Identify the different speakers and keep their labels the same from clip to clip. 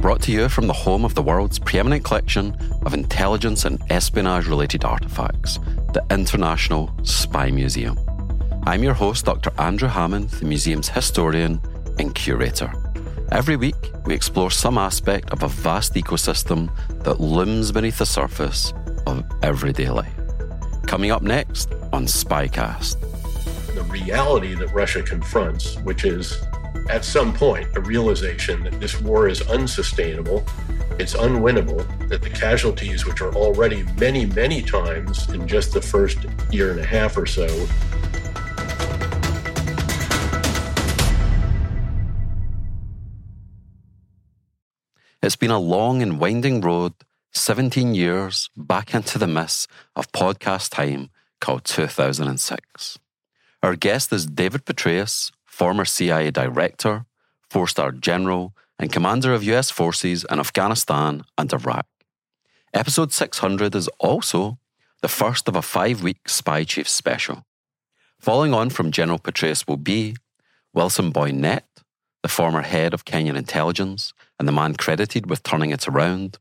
Speaker 1: Brought to you from the home of the world's preeminent collection of intelligence and espionage related artifacts, the International Spy Museum. I'm your host, Dr. Andrew Hammond, the museum's historian and curator. Every week, we explore some aspect of a vast ecosystem that looms beneath the surface of everyday life. Coming up next on Spycast
Speaker 2: the reality that Russia confronts, which is at some point a realization that this war is unsustainable, it's unwinnable, that the casualties, which are already many, many times in just the first year and a half or so,
Speaker 1: It's been a long and winding road, 17 years back into the mist of podcast time called 2006. Our guest is David Petraeus, former CIA director, four star general, and commander of US forces in Afghanistan and Iraq. Episode 600 is also the first of a five week Spy Chief special. Following on from General Petraeus will be Wilson Boinett, the former head of Kenyan intelligence and the man credited with turning it around,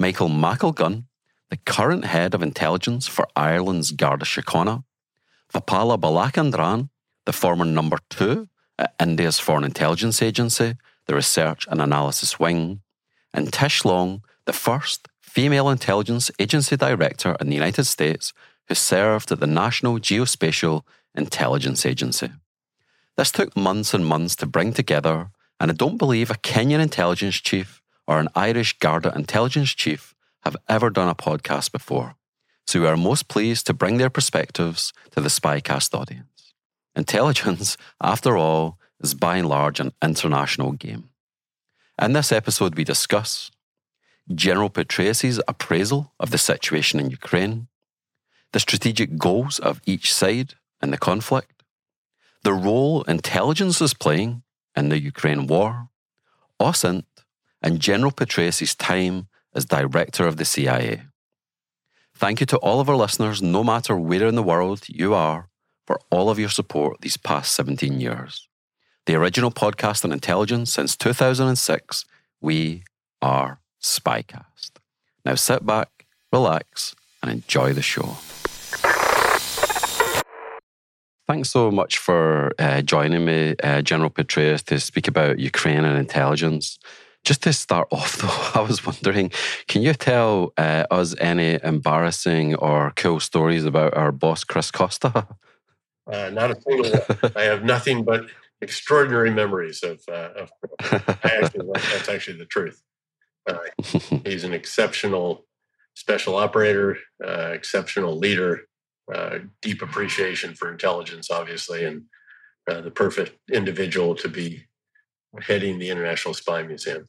Speaker 1: Michael McElgunn, the current head of intelligence for Ireland's Garda Síochána, Vappala Balachandran, the former number two at India's Foreign Intelligence Agency, the Research and Analysis Wing, and Tish Long, the first female intelligence agency director in the United States who served at the National Geospatial Intelligence Agency. This took months and months to bring together, and I don't believe a Kenyan intelligence chief or an Irish Garda intelligence chief have ever done a podcast before so we are most pleased to bring their perspectives to the Spycast audience. Intelligence, after all, is by and large an international game. In this episode, we discuss General Petraeus' appraisal of the situation in Ukraine, the strategic goals of each side in the conflict, the role intelligence is playing in the Ukraine war, OSINT, and General Petraeus' time as director of the CIA. Thank you to all of our listeners, no matter where in the world you are, for all of your support these past 17 years. The original podcast on intelligence since 2006, we are Spycast. Now sit back, relax, and enjoy the show. Thanks so much for uh, joining me, uh, General Petraeus, to speak about Ukraine and intelligence. Just to start off, though, I was wondering can you tell uh, us any embarrassing or cool stories about our boss, Chris Costa?
Speaker 2: Uh, not a single one. I have nothing but extraordinary memories of. Uh, of actually, that's actually the truth. Uh, he's an exceptional special operator, uh, exceptional leader, uh, deep appreciation for intelligence, obviously, and the perfect individual to be heading the International Spy Museum.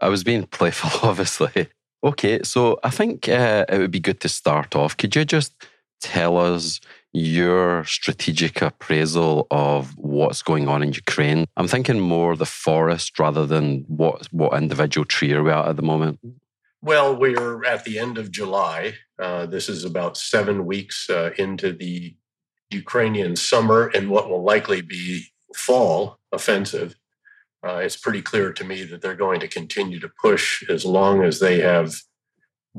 Speaker 1: I was being playful, obviously. Okay, so I think uh, it would be good to start off. Could you just tell us your strategic appraisal of what's going on in Ukraine? I'm thinking more the forest rather than what what individual tree are we at at the moment.
Speaker 2: Well, we're at the end of July. Uh, this is about seven weeks uh, into the Ukrainian summer and what will likely be fall offensive. uh, it's pretty clear to me that they're going to continue to push as long as they have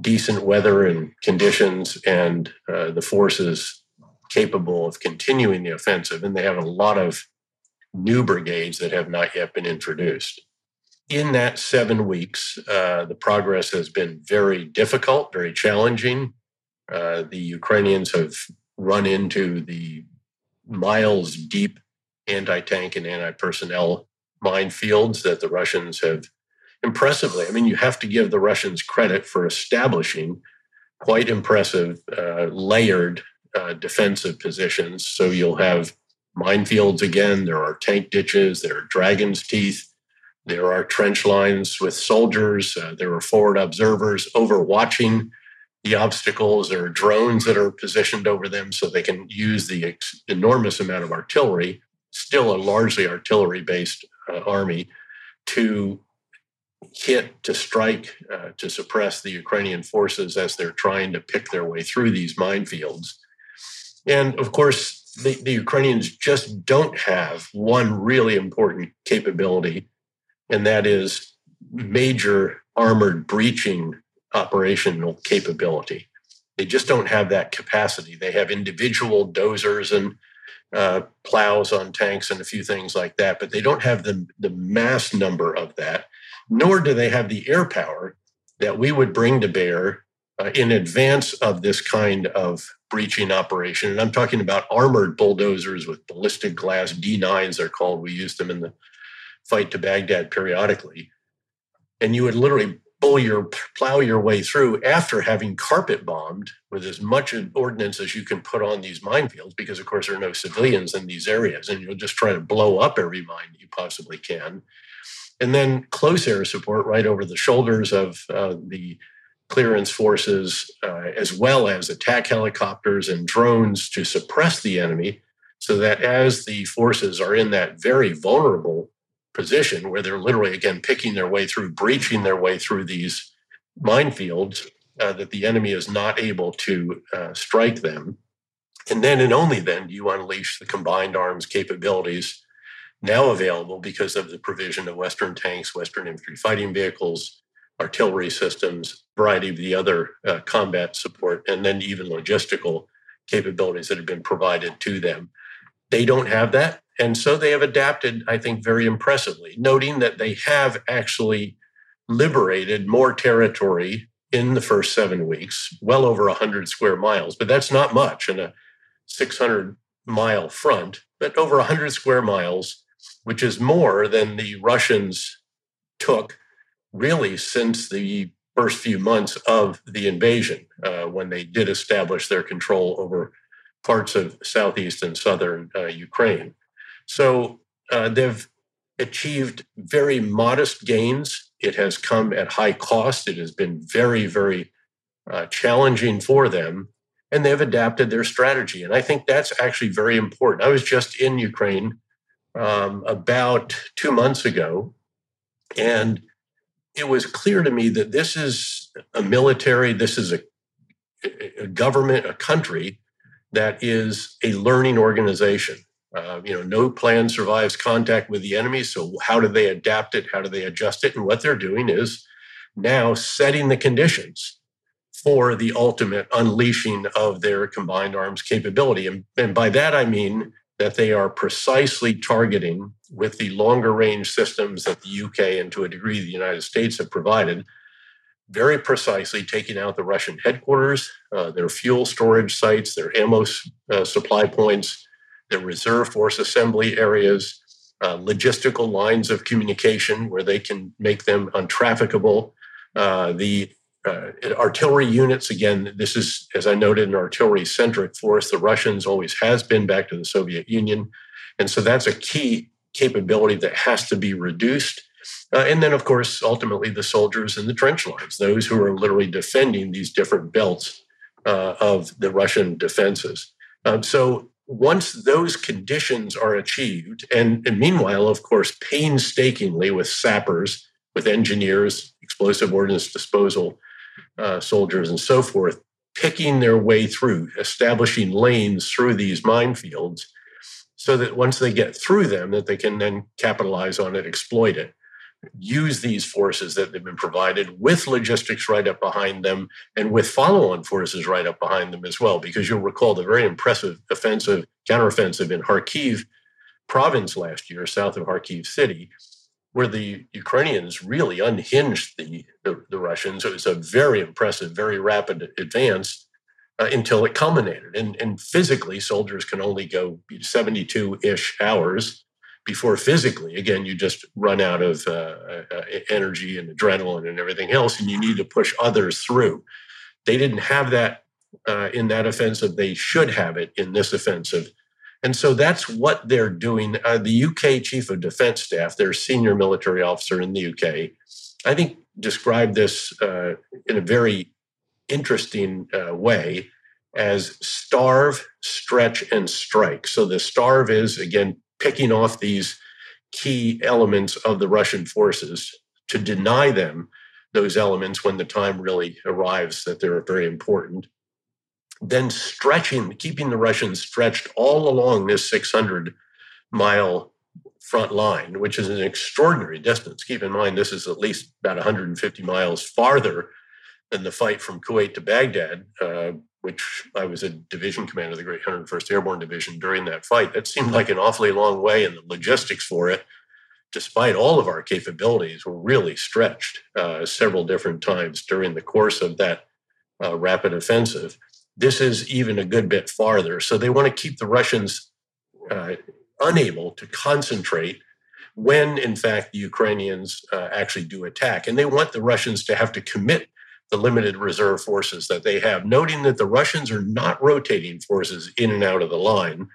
Speaker 2: decent weather and conditions and uh, the forces capable of continuing the offensive. And they have a lot of new brigades that have not yet been introduced. In that seven weeks, uh, the progress has been very difficult, very challenging. Uh, the Ukrainians have run into the miles deep anti tank and anti personnel minefields that the Russians have impressively. I mean, you have to give the Russians credit for establishing quite impressive uh, layered uh, defensive positions. So you'll have minefields again, there are tank ditches, there are dragon's teeth. There are trench lines with soldiers. Uh, there are forward observers overwatching the obstacles. There are drones that are positioned over them so they can use the ex- enormous amount of artillery, still a largely artillery based uh, army to hit, to strike, uh, to suppress the Ukrainian forces as they're trying to pick their way through these minefields. And of course, the, the Ukrainians just don't have one really important capability, and that is major armored breaching operational capability. They just don't have that capacity. They have individual dozers and uh, plows on tanks and a few things like that, but they don't have the, the mass number of that, nor do they have the air power that we would bring to bear uh, in advance of this kind of breaching operation. And I'm talking about armored bulldozers with ballistic glass D9s, they're called. We used them in the fight to Baghdad periodically. And you would literally pull your plow your way through after having carpet bombed with as much ordnance as you can put on these minefields because of course there are no civilians in these areas and you'll just try to blow up every mine you possibly can and then close air support right over the shoulders of uh, the clearance forces uh, as well as attack helicopters and drones to suppress the enemy so that as the forces are in that very vulnerable position where they're literally again picking their way through breaching their way through these minefields uh, that the enemy is not able to uh, strike them. And then and only then do you unleash the combined arms capabilities now available because of the provision of western tanks western infantry fighting vehicles artillery systems variety of the other uh, combat support and then even logistical capabilities that have been provided to them they don't have that and so they have adapted, I think, very impressively, noting that they have actually liberated more territory in the first seven weeks, well over 100 square miles. But that's not much in a 600 mile front, but over 100 square miles, which is more than the Russians took really since the first few months of the invasion, uh, when they did establish their control over parts of southeast and southern uh, Ukraine. So uh, they've achieved very modest gains. It has come at high cost. It has been very, very uh, challenging for them. And they've adapted their strategy. And I think that's actually very important. I was just in Ukraine um, about two months ago, and it was clear to me that this is a military, this is a, a government, a country that is a learning organization. Uh, you know, no plan survives contact with the enemy. So, how do they adapt it? How do they adjust it? And what they're doing is now setting the conditions for the ultimate unleashing of their combined arms capability. And, and by that, I mean that they are precisely targeting with the longer range systems that the UK and to a degree the United States have provided, very precisely taking out the Russian headquarters, uh, their fuel storage sites, their ammo uh, supply points their reserve force assembly areas, uh, logistical lines of communication where they can make them untrafficable. Uh, the uh, artillery units, again, this is, as I noted, an artillery centric force. The Russians always has been back to the Soviet Union. And so that's a key capability that has to be reduced. Uh, and then, of course, ultimately the soldiers in the trench lines, those who are literally defending these different belts uh, of the Russian defenses. Um, so once those conditions are achieved, and, and, meanwhile, of course, painstakingly with sappers, with engineers, explosive ordnance disposal uh, soldiers, and so forth, picking their way through, establishing lanes through these minefields, so that once they get through them, that they can then capitalize on it, exploit it, use these forces that they've been provided with logistics right up behind them and with follow-on forces right up behind them as well. Because you'll recall the very impressive offensive, counteroffensive in Kharkiv province last year, south of Kharkiv city, where the Ukrainians really unhinged the, the, the Russians. It was a very impressive, very rapid advance uh, until it culminated. And, and physically, soldiers can only go 72 ish hours before physically, again, you just run out of uh, uh, energy and adrenaline and everything else, and you need to push others through. They didn't have that uh, in that offensive. They should have it in this offensive. And so that's what they're doing. Uh, the UK Chief of Defense Staff, their senior military officer in the UK, I think described this uh, in a very interesting uh, way as starve, stretch, and strike. So the starve is, again, picking off these key elements of the Russian forces to deny them those elements when the time really arrives that they're very important. Then stretching, keeping the Russians stretched all along this 600 mile front line, which is an extraordinary distance. Keep in mind, this is at least about 150 miles farther than the fight from Kuwait to Baghdad, uh, which I was a division commander of the Great 101st Airborne Division during that fight. That seemed like an awfully long way, and the logistics for it, despite all of our capabilities, were really stretched uh, several different times during the course of that uh, rapid offensive. This is even a good bit farther. So they want to keep the Russians uh, unable to concentrate when, in fact, the Ukrainians uh, actually do attack. And they want the Russians to have to commit the limited reserve forces that they have, noting that the Russians are not rotating forces in and out of the line,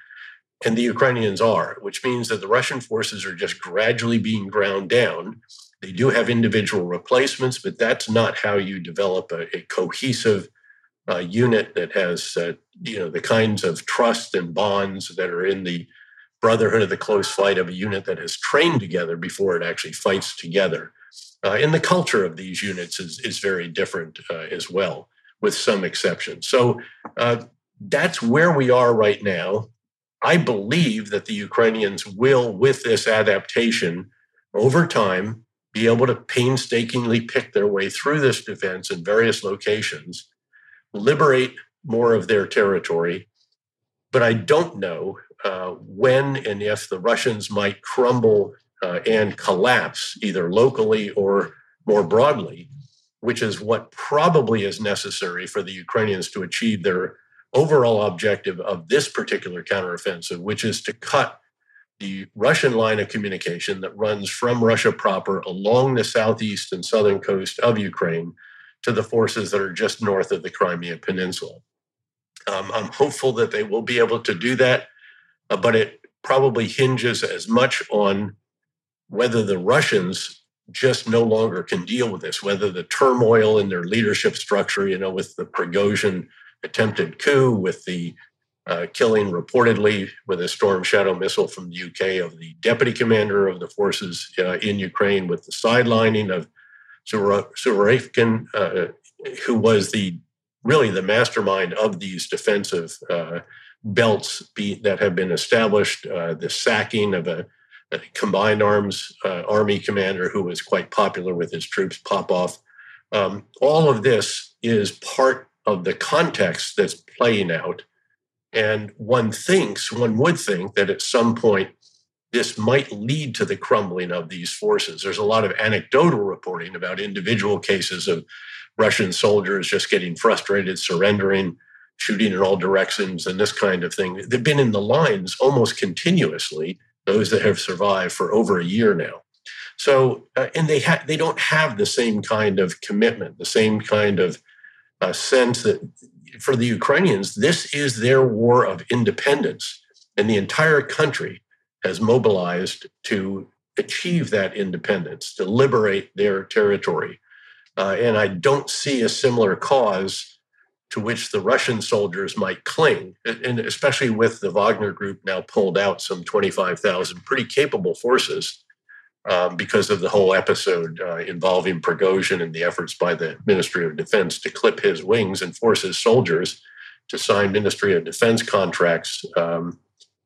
Speaker 2: and the Ukrainians are, which means that the Russian forces are just gradually being ground down. They do have individual replacements, but that's not how you develop a, a cohesive uh, unit that has, uh, you know, the kinds of trust and bonds that are in the brotherhood of the close fight of a unit that has trained together before it actually fights together. Uh, and the culture of these units is, is very different uh, as well, with some exceptions. So uh, that's where we are right now. I believe that the Ukrainians will, with this adaptation over time, be able to painstakingly pick their way through this defense in various locations, liberate more of their territory. But I don't know uh, when and if the Russians might crumble uh, and collapse either locally or more broadly, which is what probably is necessary for the Ukrainians to achieve their overall objective of this particular counteroffensive, which is to cut the Russian line of communication that runs from Russia proper along the southeast and southern coast of Ukraine to the forces that are just north of the Crimea Peninsula. Um, I'm hopeful that they will be able to do that, uh, but it probably hinges as much on whether the Russians just no longer can deal with this, whether the turmoil in their leadership structure, you know, with the Prigozhin attempted coup, with the uh, killing reportedly with a Storm Shadow missile from the UK of the deputy commander of the forces uh, in Ukraine, with the sidelining of Surovikin, uh, who was the really the mastermind of these defensive uh, belts be, that have been established, uh, the sacking of a a combined arms uh, army commander who was quite popular with his troops, Popov. Um, all of this is part of the context that's playing out. And one thinks, one would think that at some point this might lead to the crumbling of these forces. There's a lot of anecdotal reporting about individual cases of Russian soldiers just getting frustrated, surrendering, shooting in all directions, and this kind of thing. They've been in the lines almost continuously those that have survived for over a year now. So, uh, and they ha- they don't have the same kind of commitment, the same kind of uh, sense that for the Ukrainians, this is their war of independence, and the entire country has mobilized to achieve that independence, to liberate their territory. Uh, and I don't see a similar cause to which the Russian soldiers might cling, and especially with the Wagner group now pulled out some 25,000 pretty capable forces um, because of the whole episode uh, involving Prigozhin and the efforts by the Ministry of Defense to clip his wings and force his soldiers to sign Ministry of Defense contracts um,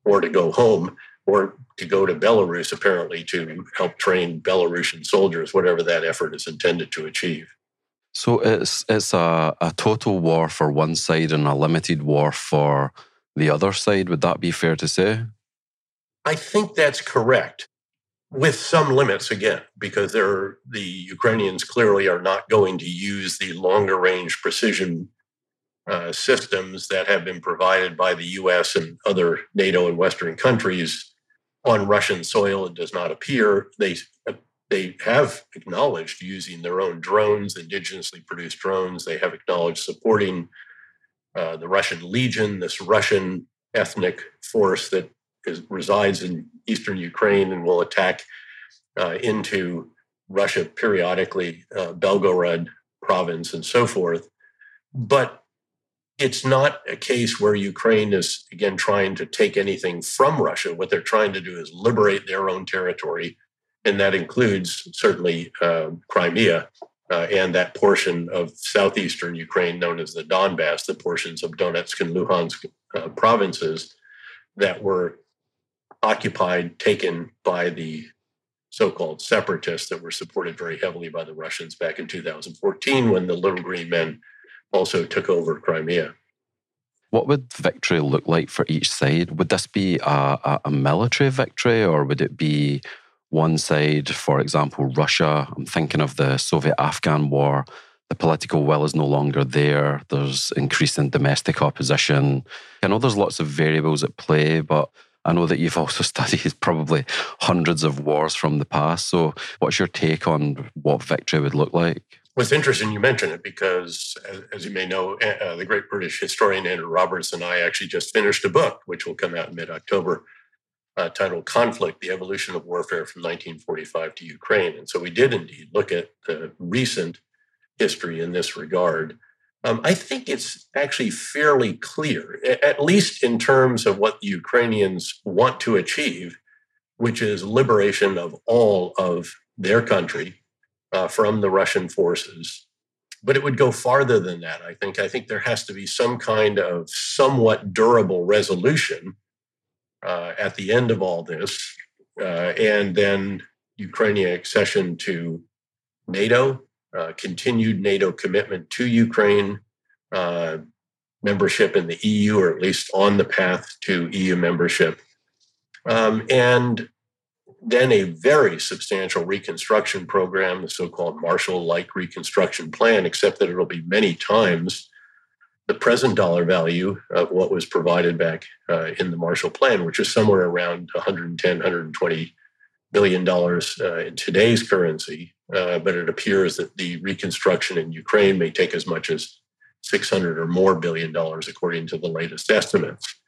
Speaker 2: or to go home or to go to Belarus, apparently, to help train Belarusian soldiers, whatever that effort is intended to achieve.
Speaker 1: So it's it's a, a total war for one side and a limited war for the other side. Would that be fair to say?
Speaker 2: I think that's correct, with some limits again, because there the Ukrainians clearly are not going to use the longer range precision uh, systems that have been provided by the U.S. and other NATO and Western countries on Russian soil. It does not appear they they have acknowledged using their own drones, indigenously produced drones. They have acknowledged supporting uh, the Russian Legion, this Russian ethnic force that is, resides in eastern Ukraine and will attack uh, into Russia periodically, uh, Belgorod province, and so forth. But it's not a case where Ukraine is, again, trying to take anything from Russia. What they're trying to do is liberate their own territory. And that includes certainly uh, Crimea uh, and that portion of southeastern Ukraine known as the Donbass, the portions of Donetsk and Luhansk uh, provinces that were occupied, taken by the so called separatists that were supported very heavily by the Russians back in 2014 when the Little Green Men also took over Crimea.
Speaker 1: What would victory look like for each side? Would this be a, a, military victory or would it be one side, for example, Russia? I'm thinking of the Soviet Afghan war. The political will is no longer there. There's increasing domestic opposition. I know there's lots of variables at play, but I know that you've also studied probably hundreds of wars from the past. So, what's your take on what victory would look like?
Speaker 2: It's interesting you mention it because, as, as you may know, uh, the great British historian Andrew Roberts and I actually just finished a book, which will come out in mid October, uh, titled Conflict The Evolution of Warfare from 1945 to Ukraine. And so we did indeed look at the recent history in this regard. Um, I think it's actually fairly clear, at least in terms of what the Ukrainians want to achieve, which is liberation of all of their country uh, from the Russian forces. But it would go farther than that. I think. I think there has to be some kind of somewhat durable resolution uh, at the end of all this, uh, and then Ukrainian accession to NATO, uh, continued NATO commitment to Ukraine, uh, membership in the EU, or at least on the path to EU membership, um, and then a very substantial reconstruction program, the so called Marshall like reconstruction plan, except that it'll be many times the present dollar value of what was provided back uh, in the Marshall Plan, which is somewhere around 110, 120 billion dollars uh, in today's currency. Uh, but it appears that the reconstruction in Ukraine may take as much as 600 or more billion dollars, according to the latest estimates.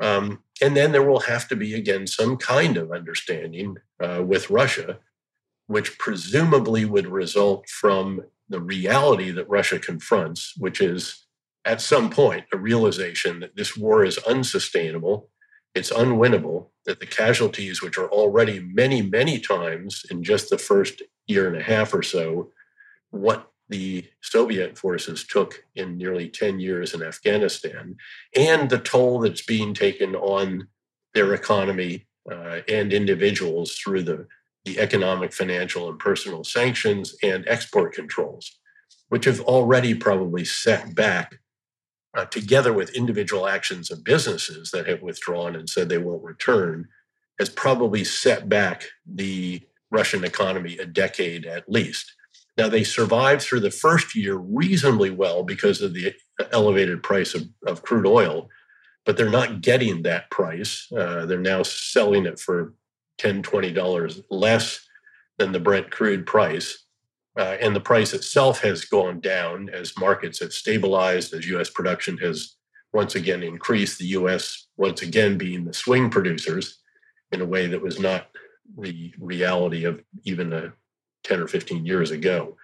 Speaker 2: Um, and then there will have to be, again, some kind of understanding uh, with Russia, which presumably would result from the reality that Russia confronts, which is at some point a realization that this war is unsustainable, it's unwinnable, that the casualties, which are already many, many times in just the first year and a half or so, what the Soviet forces took in nearly 10 years in Afghanistan and the toll that's being taken on their economy uh, and individuals through the, the economic, financial, and personal sanctions and export controls, which have already probably set back, uh, together with individual actions of businesses that have withdrawn and said they won't return, has probably set back the Russian economy a decade at least. Now, they survived through the first year reasonably well because of the elevated price of, of crude oil, but they're not getting that price. Uh, they're now selling it for $10, $20 less than the Brent crude price. Uh, and the price itself has gone down as markets have stabilized, as US production has once again increased, the US once again being the swing producers in a way that was not the reality of even a 10 or 15 years ago.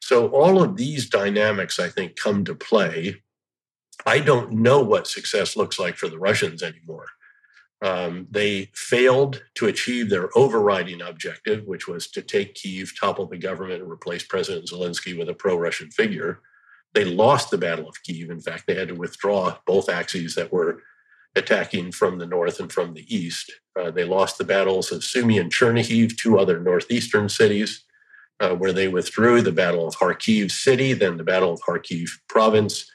Speaker 2: So all of these dynamics, I think, come to play. I don't know what success looks like for the Russians anymore. Um, they failed to achieve their overriding objective, which was to take Kiev, topple the government, and replace President Zelensky with a pro Russian figure. They lost the Battle of Kiev. In fact, they had to withdraw both axes that were attacking from the north and from the east. Uh, they lost the battles of Sumy and Chernihiv, two other northeastern cities, uh, where they withdrew, the Battle of Kharkiv City, then the Battle of Kharkiv Province.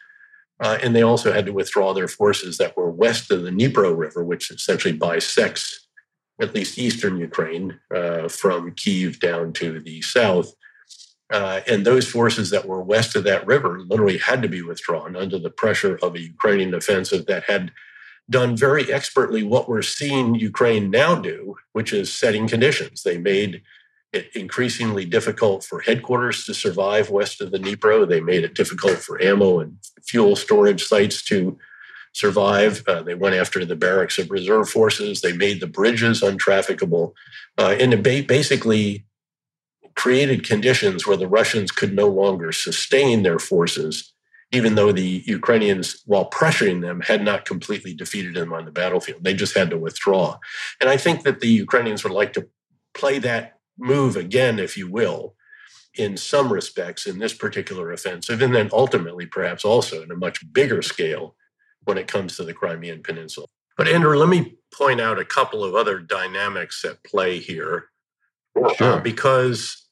Speaker 2: Uh, and they also had to withdraw their forces that were west of the Dnipro River, which essentially bisects at least eastern Ukraine uh, from Kiev down to the south. Uh, and those forces that were west of that river literally had to be withdrawn under the pressure of a Ukrainian offensive that had done very expertly what we're seeing Ukraine now do, which is setting conditions. They made increasingly difficult for headquarters to survive west of the Dnipro. They made it difficult for ammo and fuel storage sites to survive. Uh, they went after the barracks of reserve forces. They made the bridges untrafficable. Uh, and it basically created conditions where the Russians could no longer sustain their forces, even though the Ukrainians, while pressuring them, had not completely defeated them on the battlefield. They just had to withdraw. And I think that the Ukrainians would like to play that move again, if you will, in some respects in this particular offensive, and then ultimately, perhaps also in a much bigger scale when it comes to the Crimean Peninsula. But Andrew, let me point out a couple of other dynamics at play here. Sure. Uh, because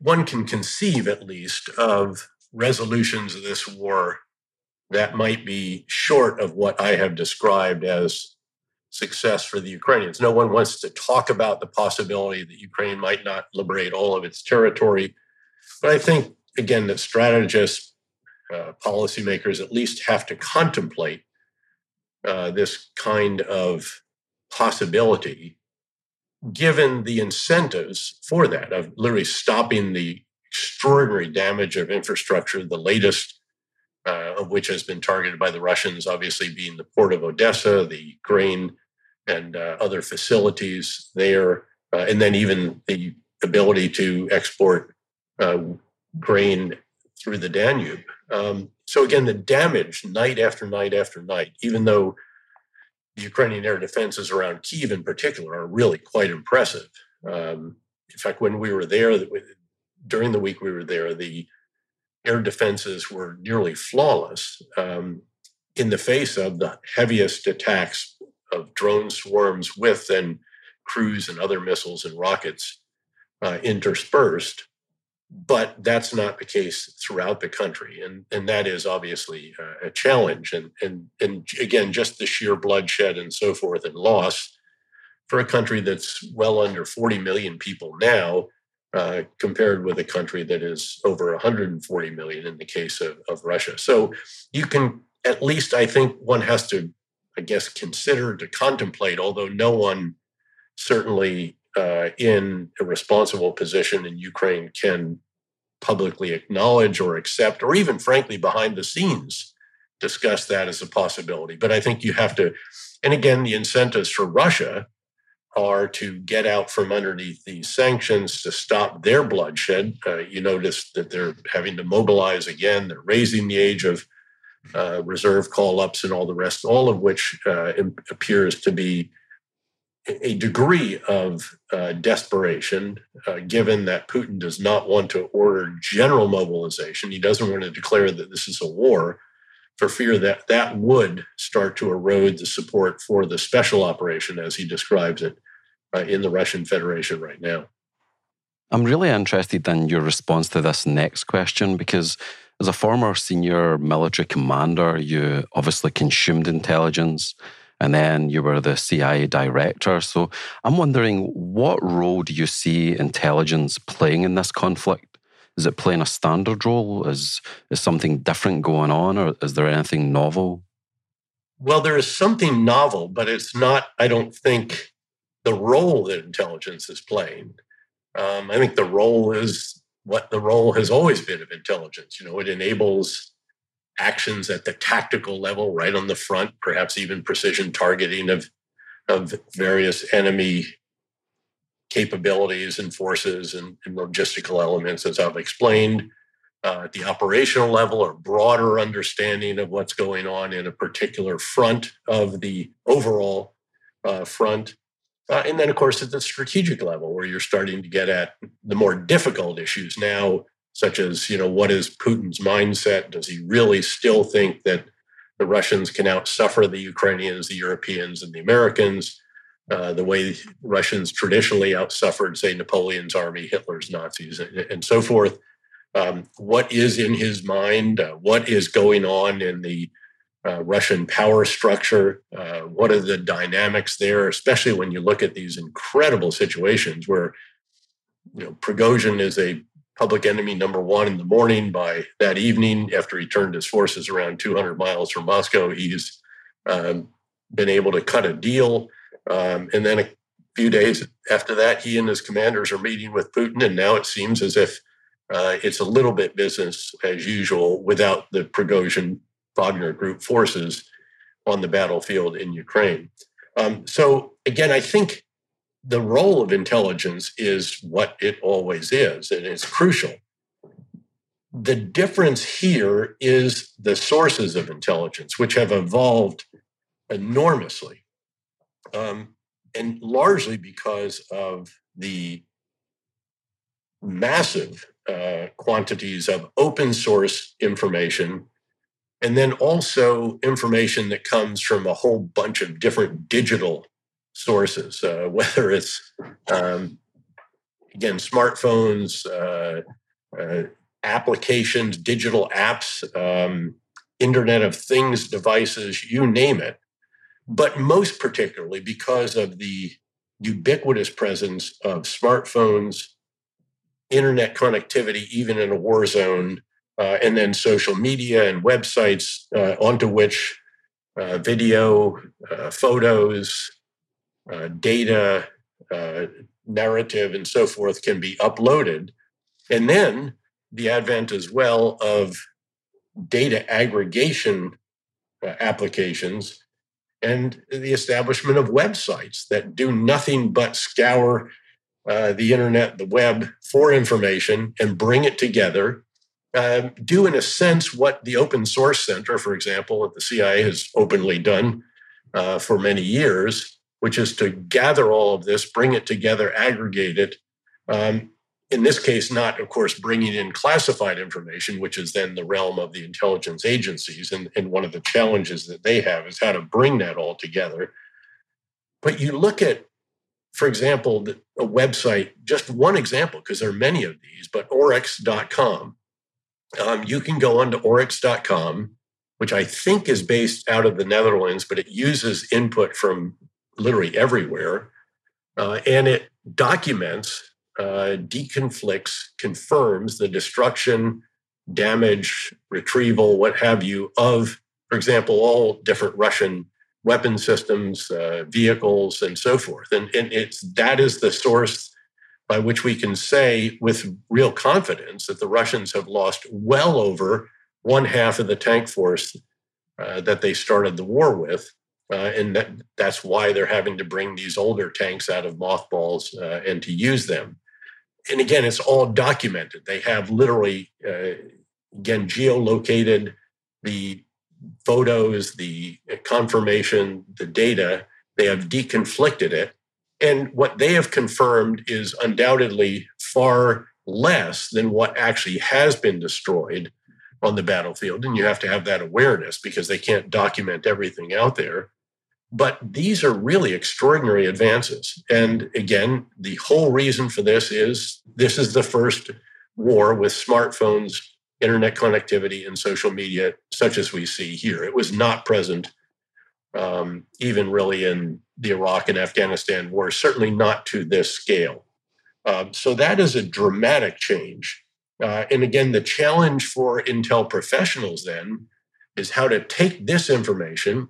Speaker 2: one can conceive, at least, of resolutions of this war that might be short of what I have described as success for the Ukrainians. No one wants to talk about the possibility that Ukraine might not liberate all of its territory. But I think, again, that strategists, uh, policymakers at least have to contemplate uh, this kind of possibility, given the incentives for that, of literally stopping the extraordinary damage of infrastructure, the latest uh, of which has been targeted by the Russians, obviously being the port of Odessa, the grain and uh, other facilities there, uh, and then even the ability to export uh, grain through the Danube. Um, so again, the damage night after night after night, even though the Ukrainian air defenses around Kiev in particular are really quite impressive. Um, in fact, when we were there, during the week we were there, the air defenses were nearly flawless um, in the face of the heaviest attacks of drone swarms with then cruise and other missiles and rockets uh, interspersed. But that's not the case throughout the country, and and that is obviously uh, a challenge. And and and again, just the sheer bloodshed and so forth and loss for a country that's well under 40 million people now, uh, compared with a country that is over 140 million in the case of, of Russia. So you can at least, I think, one has to I guess, consider to contemplate, although no one certainly uh, in a responsible position in Ukraine can publicly acknowledge or accept, or even frankly behind the scenes discuss that as a possibility. But I think you have to, and again, the incentives for Russia are to get out from underneath these sanctions to stop their bloodshed. Uh, you notice that they're having to mobilize again. They're raising the age of uh, reserve call ups and all the rest, all of which uh, appears to be a degree of uh, desperation, uh, given that Putin does not want to order general mobilization. He doesn't want to declare that this is a war for fear that that would start to erode the support for the special operation, as he describes it, uh, in the Russian Federation right now.
Speaker 1: I'm really interested in your response to this next question because as a former senior military commander, you obviously consumed intelligence and then you were the CIA director. So I'm wondering what role do you see intelligence playing in this conflict? Is it playing a standard role? Is, is something different going on, or is there anything novel?
Speaker 2: Well, there is something novel, but it's not, I don't think, the role that intelligence is playing. Um, I think the role is what the role has always been of intelligence. You know, it enables actions at the tactical level, right on the front, perhaps even precision targeting of of various enemy capabilities and forces and, and logistical elements, as I've explained. Uh, at the operational level, or broader understanding of what's going on in a particular front of the overall uh, front. Uh, and then, of course, at the strategic level, where you're starting to get at the more difficult issues now, such as, you know, what is Putin's mindset? Does he really still think that the Russians can outsuffer the Ukrainians, the Europeans, and the Americans, uh, the way Russians traditionally outsuffered, say, Napoleon's army, Hitler's Nazis, and, and so forth. Um, what is in his mind? Uh, what is going on in the uh, Russian power structure? Uh, what are the dynamics there, especially when you look at these incredible situations where you know Prigozhin is a public enemy number one in the morning. By that evening, after he turned his forces around 200 miles from Moscow, he's um, been able to cut a deal. Um, and then a few days after that, he and his commanders are meeting with Putin. And now it seems as if uh, it's a little bit business as usual without the Prigozhin Wagner group forces on the battlefield in Ukraine. Um, so, again, I think the role of intelligence is what it always is, and it's crucial. The difference here is the sources of intelligence, which have evolved enormously, um, and largely because of the massive uh, quantities of open source information, and then also information that comes from a whole bunch of different digital sources, uh, whether it's um, again smartphones, uh, uh, applications, digital apps, um, Internet of Things devices, you name it. But most particularly because of the ubiquitous presence of smartphones, internet connectivity, even in a war zone, uh, and then social media and websites uh, onto which uh, video, photos, uh, data, uh, narrative, and so forth can be uploaded. And then the advent as well of data aggregation uh, applications and the establishment of websites that do nothing but scour uh, the internet, the web for information and bring it together. Uh, do, in a sense, what the Open Source Center, for example, at the CIA has openly done uh, for many years, which is to gather all of this, bring it together, aggregate it. Um, in this case, not, of course, bringing in classified information, which is then the realm of the intelligence agencies. And, and one of the challenges that they have is how to bring that all together. But you look at, for example, a website, just one example, because there are many of these, but oryx.com. Um, you can go onto oryx.com, which I think is based out of the Netherlands, but it uses input from literally everywhere. Uh, and it documents, uh, deconflicts, confirms the destruction, damage, retrieval, what have you, of, for example, all different Russian weapon systems, uh, vehicles, and so forth. And, and it's that is the source by which we can say with real confidence that the Russians have lost well over one half of the tank force uh, that they started the war with. Uh, and that, that's why they're having to bring these older tanks out of mothballs uh, and to use them. And again, it's all documented. They have literally, uh, again, geolocated the photos, the confirmation, the data. They have deconflicted it. And what they have confirmed is undoubtedly far less than what actually has been destroyed on the battlefield. And you have to have that awareness because they can't document everything out there. But these are really extraordinary advances. And again, the whole reason for this is this is the first war with smartphones, internet connectivity, and social media, such as we see here. It was not present um, even really in the Iraq and Afghanistan wars, certainly not to this scale. Um, so that is a dramatic change. Uh, and again, the challenge for Intel professionals then is how to take this information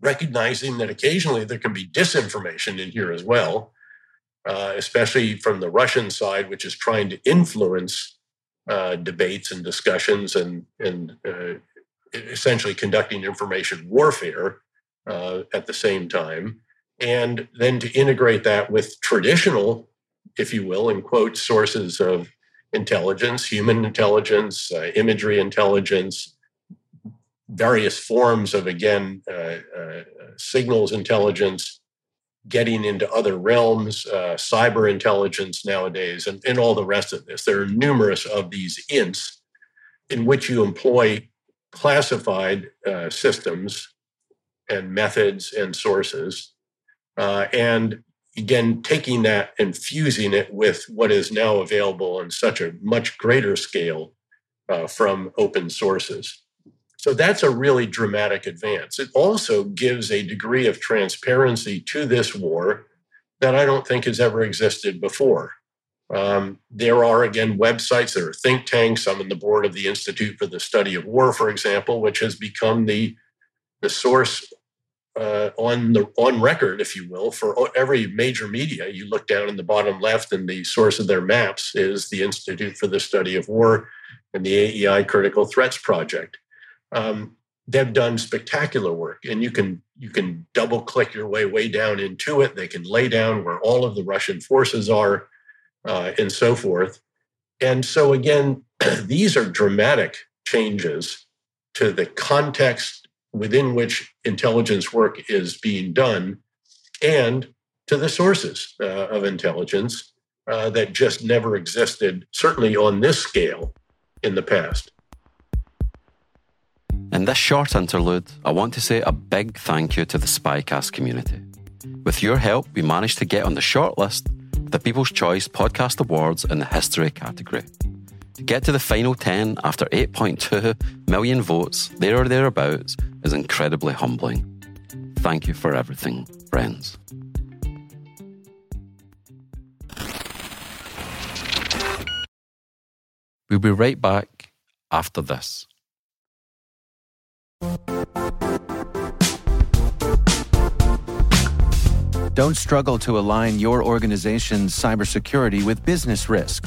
Speaker 2: recognizing that occasionally there can be disinformation in here as well, uh, especially from the Russian side, which is trying to influence uh, debates and discussions and, and uh, essentially conducting information warfare uh, at the same time. And then to integrate that with traditional, if you will, in quote, sources of intelligence, human intelligence, uh, imagery intelligence, various forms of, again, uh, uh, signals intelligence, getting into other realms, uh, cyber intelligence nowadays, and, and all the rest of this. There are numerous of these ints in which you employ classified uh, systems and methods and sources. Uh, and again, taking that and fusing it with what is now available on such a much greater scale uh, from open sources. So that's a really dramatic advance. It also gives a degree of transparency to this war that I don't think has ever existed before. Um, there are, again, websites, there are think tanks. I'm on the board of the Institute for the Study of War, for example, which has become the, the source uh, on the on record, if you will, for every major media. You look down in the bottom left, and the source of their maps is the Institute for the Study of War and the AEI Critical Threats Project. Um, they've done spectacular work, and you can you can double click your way way down into it. They can lay down where all of the Russian forces are, uh, and so forth. And so again, these are dramatic changes to the context within which intelligence work is being done, and to the sources uh, of intelligence uh, that just never existed, certainly on this scale, in the past.
Speaker 1: In this short interlude, I want to say a big thank you to the Spycast community. With your help, we managed to get on the shortlist the People's Choice Podcast Awards in the History category. To get to the final 10 after 8.2 million votes, there or thereabouts, is incredibly humbling. Thank you for everything, friends. We'll be right back after this.
Speaker 3: Don't struggle to align your organization's cybersecurity with business risk.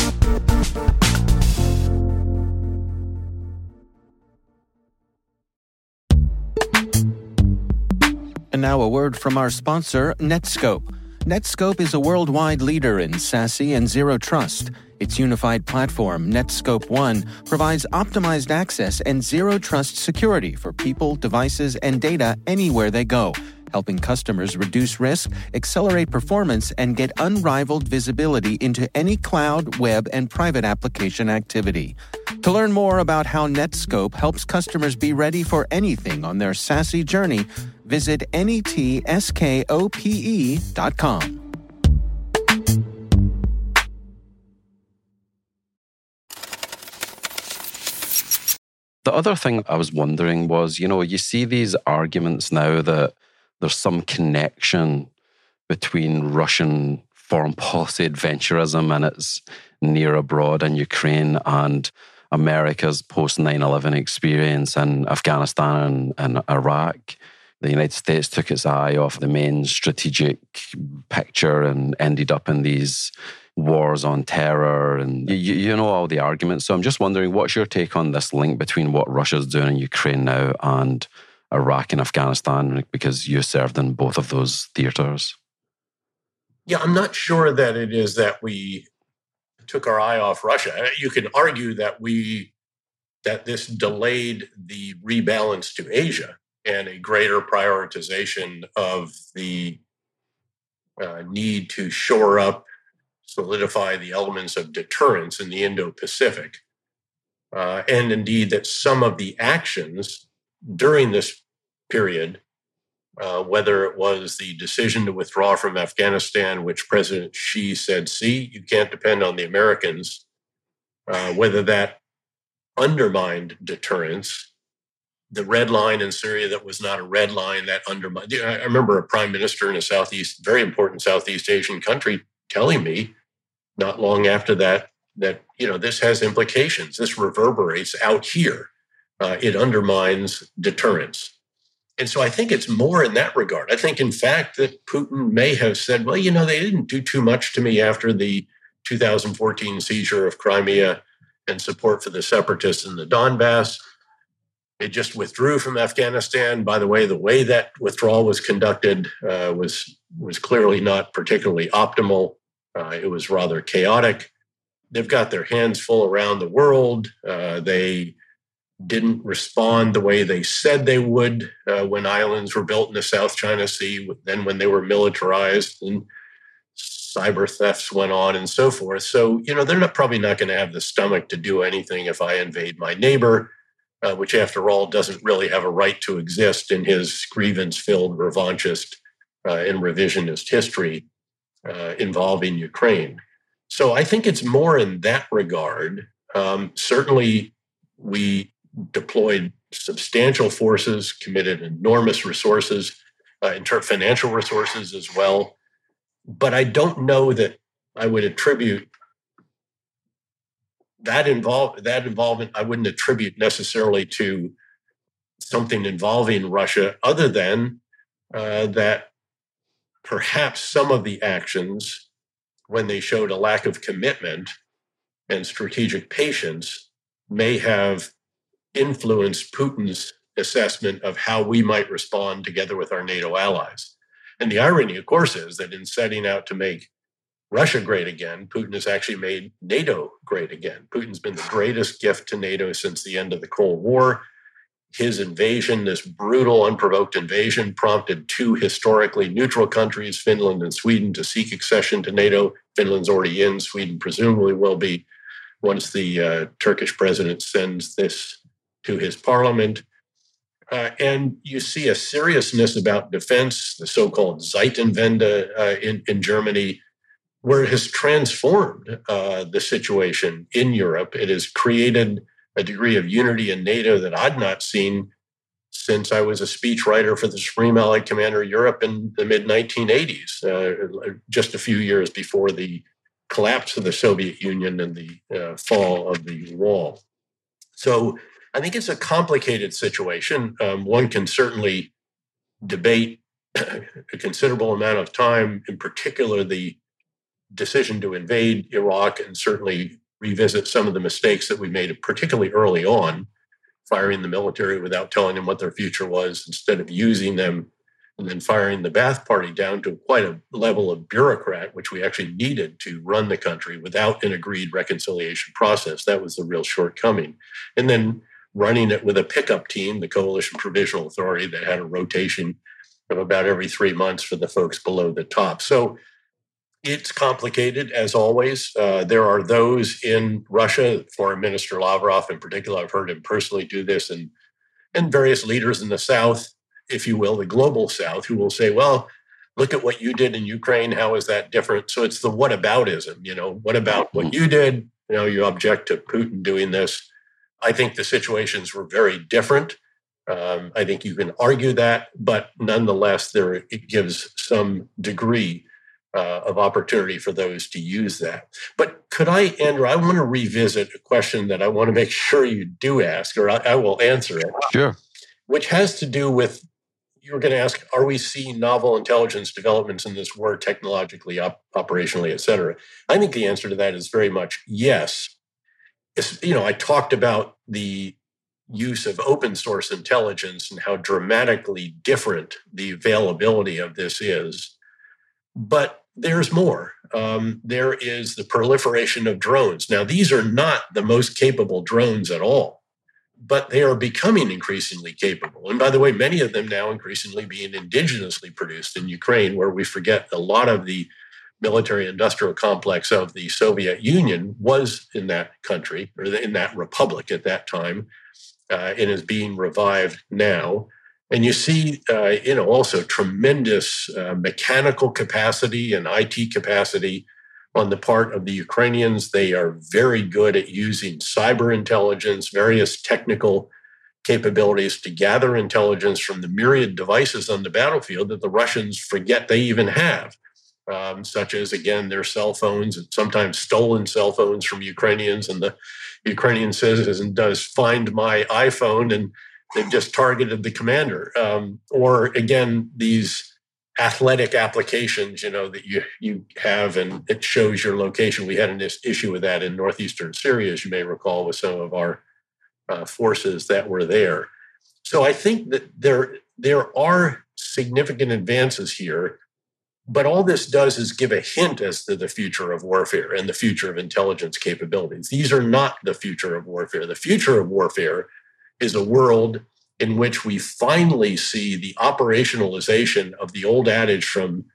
Speaker 3: And now a word from our sponsor, Netskope. Netskope is a worldwide leader in SASE and zero trust. Its unified platform, Netskope One, provides optimized access and zero trust security for people, devices, and data anywhere they go, helping customers reduce risk, accelerate performance, and get unrivaled visibility into any cloud, web, and private application activity. To learn more about how Netskope helps customers be ready for anything on their SASE journey, visit netskope.com.
Speaker 1: The other thing I was wondering was, you know, you see these arguments now that there's some connection between Russian foreign policy adventurism and its near abroad in Ukraine and America's post 9 11 experience in Afghanistan and, and Iraq. The United States took its eye off the main strategic picture and ended up in these wars on terror and you, you know all the arguments. So I'm just wondering, what's your take on this link between what Russia's doing in Ukraine now and Iraq and Afghanistan? Because you served in both of those theaters.
Speaker 2: Yeah, I'm not sure that it is that we took our eye off Russia. You can argue that we that this delayed the rebalance to Asia and a greater prioritization of the uh, need to shore up, solidify the elements of deterrence in the Indo Pacific. Uh, and indeed, that some of the actions during this period uh, whether it was the decision to withdraw from Afghanistan, which President Xi said, see, you can't depend on the Americans, uh, whether that undermined deterrence the red line in Syria that was not a red line that undermined. I remember a prime minister in a Southeast, very important Southeast Asian country telling me not long after that that you know this has implications. This reverberates out here. Uh, it undermines deterrence. And so I think it's more in that regard. I think, in fact, that Putin may have said, well, you know, they didn't do too much to me after the 2014 seizure of Crimea and support for the separatists in the Donbass. It just withdrew from Afghanistan. By the way, the way that withdrawal was conducted uh, was was clearly not particularly optimal. Uh, it was rather chaotic. They've got their hands full around the world. Uh, they didn't respond the way they said they would uh, when islands were built in the South China Sea, then when they were militarized and cyber thefts went on and so forth. So, you know, they're not, probably not going to have the stomach to do anything if I invade my neighbor, uh, which, after all, doesn't really have a right to exist in his grievance filled revanchist uh, and revisionist history uh, involving Ukraine. So I think it's more in that regard. Um, certainly, we deployed substantial forces, committed enormous resources, uh, in terms financial resources as well. But I don't know that I would attribute that involve that involvement. I wouldn't attribute necessarily to something involving Russia, other than uh, that perhaps some of the actions, when they showed a lack of commitment and strategic patience, may have influence Putin's assessment of how we might respond together with our NATO allies. And the irony, of course, is that in setting out to make Russia great again, Putin has actually made NATO great again. Putin's been the greatest gift to NATO since the end of the Cold War. His invasion, this brutal, unprovoked invasion, prompted two historically neutral countries, Finland and Sweden, to seek accession to NATO. Finland's already in, Sweden presumably will be once the uh, Turkish president sends this to his parliament. Uh, and you see a seriousness about defense, the so called Zeitenwende uh, in, in Germany, where it has transformed uh, the situation in Europe. It has created a degree of unity in NATO that I'd not seen since I was a speechwriter for the Supreme Allied Commander of Europe in the mid 1980s, uh, just a few years before the collapse of the Soviet Union and the uh, fall of the wall. So I think it's a complicated situation. Um, one can certainly debate a considerable amount of time, in particular, the decision to invade Iraq, and certainly revisit some of the mistakes that we made, particularly early on, firing the military without telling them what their future was, instead of using them and then firing the Ba'ath Party down to quite a level of bureaucrat, which we actually needed to run the country without an agreed reconciliation process. That was the real shortcoming. And then running it with a pickup team, the Coalition Provisional Authority, that had a rotation of about every three months for the folks below the top. So it's complicated, as always. Uh, there are those in Russia, Foreign Minister Lavrov in particular, I've heard him personally do this, and, and various leaders in the South, if you will, the global South, who will say, well, look at what you did in Ukraine. How is that different? So it's the whataboutism, you know, what about what you did? You know, you object to Putin doing this I think the situations were very different. Um, I think you can argue that, but nonetheless, there it gives some degree uh, of opportunity for those to use that. But could I, Andrew? I want to revisit a question that I want to make sure you do ask, or I, I will answer it.
Speaker 1: Sure.
Speaker 2: Which has to do with you were going to ask: Are we seeing novel intelligence developments in this war, technologically, op- operationally, et cetera? I think the answer to that is very much yes you know, I talked about the use of open source intelligence and how dramatically different the availability of this is. But there's more. Um, there is the proliferation of drones. Now, these are not the most capable drones at all, but they are becoming increasingly capable. And by the way, many of them now increasingly being indigenously produced in Ukraine, where we forget a lot of the military industrial complex of the Soviet Union was in that country or in that republic at that time uh, and is being revived now. And you see, uh, you know, also tremendous uh, mechanical capacity and IT capacity on the part of the Ukrainians. They are very good at using cyber intelligence, various technical capabilities to gather intelligence from the myriad devices on the battlefield that the Russians forget they even have, um, such as, again, their cell phones and sometimes stolen cell phones from Ukrainians. And the Ukrainian citizen does find my iPhone and they've just targeted the commander. Um, or again, these athletic applications, you know, that you you have and it shows your location. We had an issue with that in northeastern Syria, as you may recall, with some of our uh, forces that were there. So I think that there there are significant advances here, but all this does is give a hint as to the future of warfare and the future of intelligence capabilities. These are not the future of warfare. The future of warfare is a world in which we finally see the operationalization of the old adage from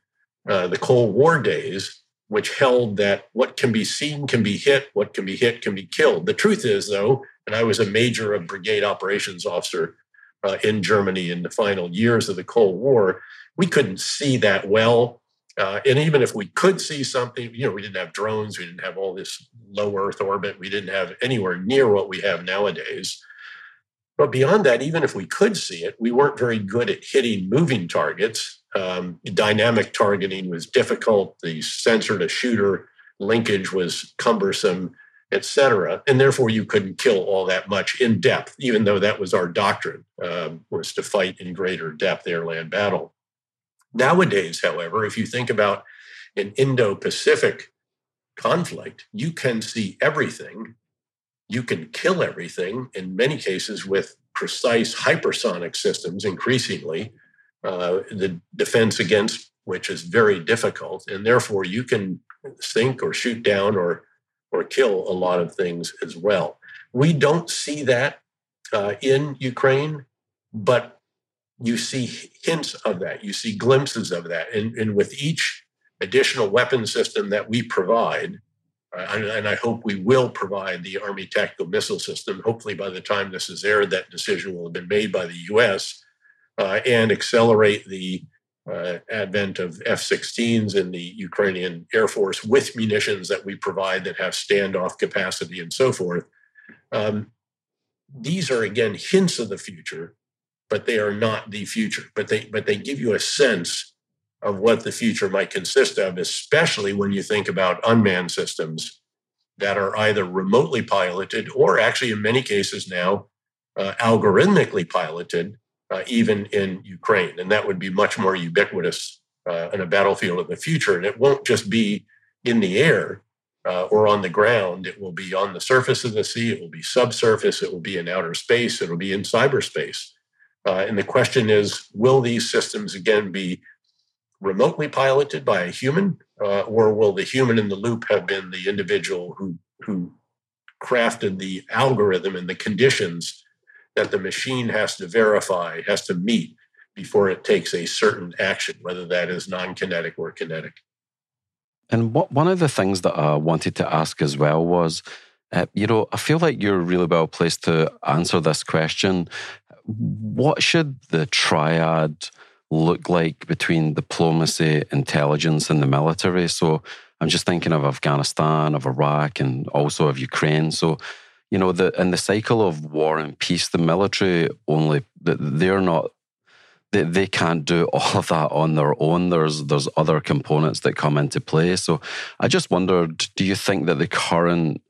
Speaker 2: uh, the Cold War days, which held that what can be seen can be hit, what can be hit can be killed. The truth is, though, and I was a major of brigade operations officer uh, in Germany in the final years of the Cold War. We couldn't see that well. Uh, and even if we could see something, you know, we didn't have drones, we didn't have all this low Earth orbit, we didn't have anywhere near what we have nowadays. But beyond that, even if we could see it, we weren't very good at hitting moving targets. Um, dynamic targeting was difficult. The sensor to shooter linkage was cumbersome etc. And therefore, you couldn't kill all that much in depth, even though that was our doctrine, um, was to fight in greater depth air-land battle. Nowadays, however, if you think about an Indo-Pacific conflict, you can see everything. You can kill everything in many cases with precise hypersonic systems, increasingly, uh, the defense against which is very difficult. And therefore, you can sink or shoot down or or kill a lot of things as well. We don't see that uh, in Ukraine, but you see hints of that. You see glimpses of that. And, and with each additional weapon system that we provide, uh, and, and, I hope we will provide the Army tactical missile system. Hopefully, by the time this is aired, that decision will have been made by the U.S. Uh, and accelerate the uh, advent of F 16s in the Ukrainian Air Force with munitions that we provide that have standoff capacity and so forth. Um, these are, again, hints of the future, but they are not the future. But they, but they give you a sense of what the future might consist of, especially when you think about unmanned systems that are either remotely piloted or actually, in many cases now, uh, algorithmically piloted uh, even in Ukraine. And that would be much more ubiquitous uh, in a battlefield of the future. And it won't just be in the air uh, or on the ground, it will be on the surface of the sea, it will be subsurface, it will be in outer space, it will be in cyberspace. Uh, and the question is will these systems again be remotely piloted by a human, uh, or will the human in the loop have been the individual who, who crafted the algorithm and the conditions that the machine has to verify, has to meet before it takes a certain action, whether that is non kinetic or kinetic.
Speaker 1: And what, one of the things that I wanted to ask as well was, uh, you know, I feel like you're really well placed to answer this question. What should the triad look like between diplomacy, intelligence, and the military? So I'm just thinking of Afghanistan, of Iraq, and also of Ukraine. So you know, the in the cycle of war and peace, the military only they're not they, they can't do all of that on their own. There's there's other components that come into play. So I just wondered, do you think that the current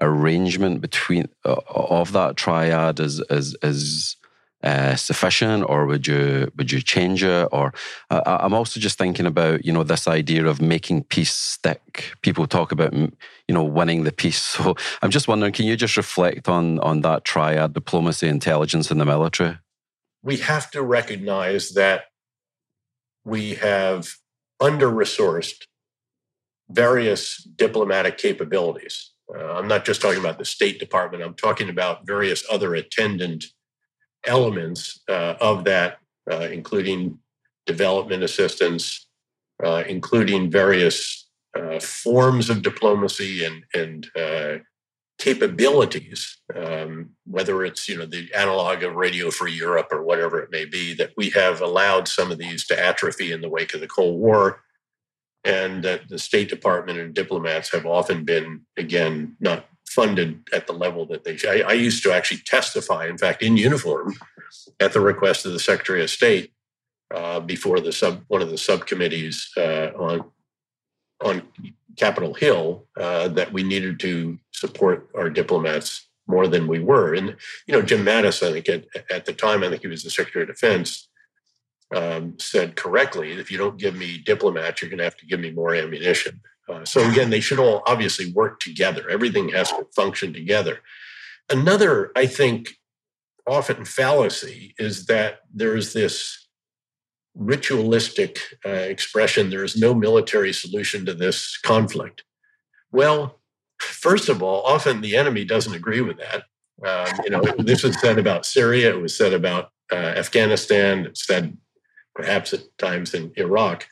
Speaker 1: arrangement between uh, of that triad is is is uh, sufficient, or would you would you change it? Or uh, I'm also just thinking about you know this idea of making peace stick. People talk about you know winning the peace. So I'm just wondering, can you just reflect on on that triad: diplomacy, intelligence, and the military?
Speaker 2: We have to recognize that we have under resourced various diplomatic capabilities. Uh, I'm not just talking about the State Department. I'm talking about various other attendant elements uh, of that, uh, including development assistance, uh, including various forms of diplomacy and, and capabilities, um, whether it's you know the analog of Radio Free Europe or whatever it may be, that we have allowed some of these to atrophy in the wake of the Cold War, and that the State Department and diplomats have often been again not funded at the level that they. I, I, used to actually testify, in fact, in uniform, at the request of the Secretary of State uh, before the sub one of the subcommittees uh, on on Capitol Hill uh, that we needed to support our diplomats more than we were. And you know, Jim Mattis, I think at, at the time, I think he was the Secretary of Defense, um, said correctly, if you don't give me diplomats, you're going to have to give me more ammunition. Uh, so again, they should all obviously work together. Everything has to function together. Another, I think, often fallacy is that there's this ritualistic uh, expression there is no military solution to this conflict. Well, first of all, often the enemy doesn't agree with that. Um, you know, this was said about Syria, it was said about uh, Afghanistan, it's said perhaps at times in Iraq.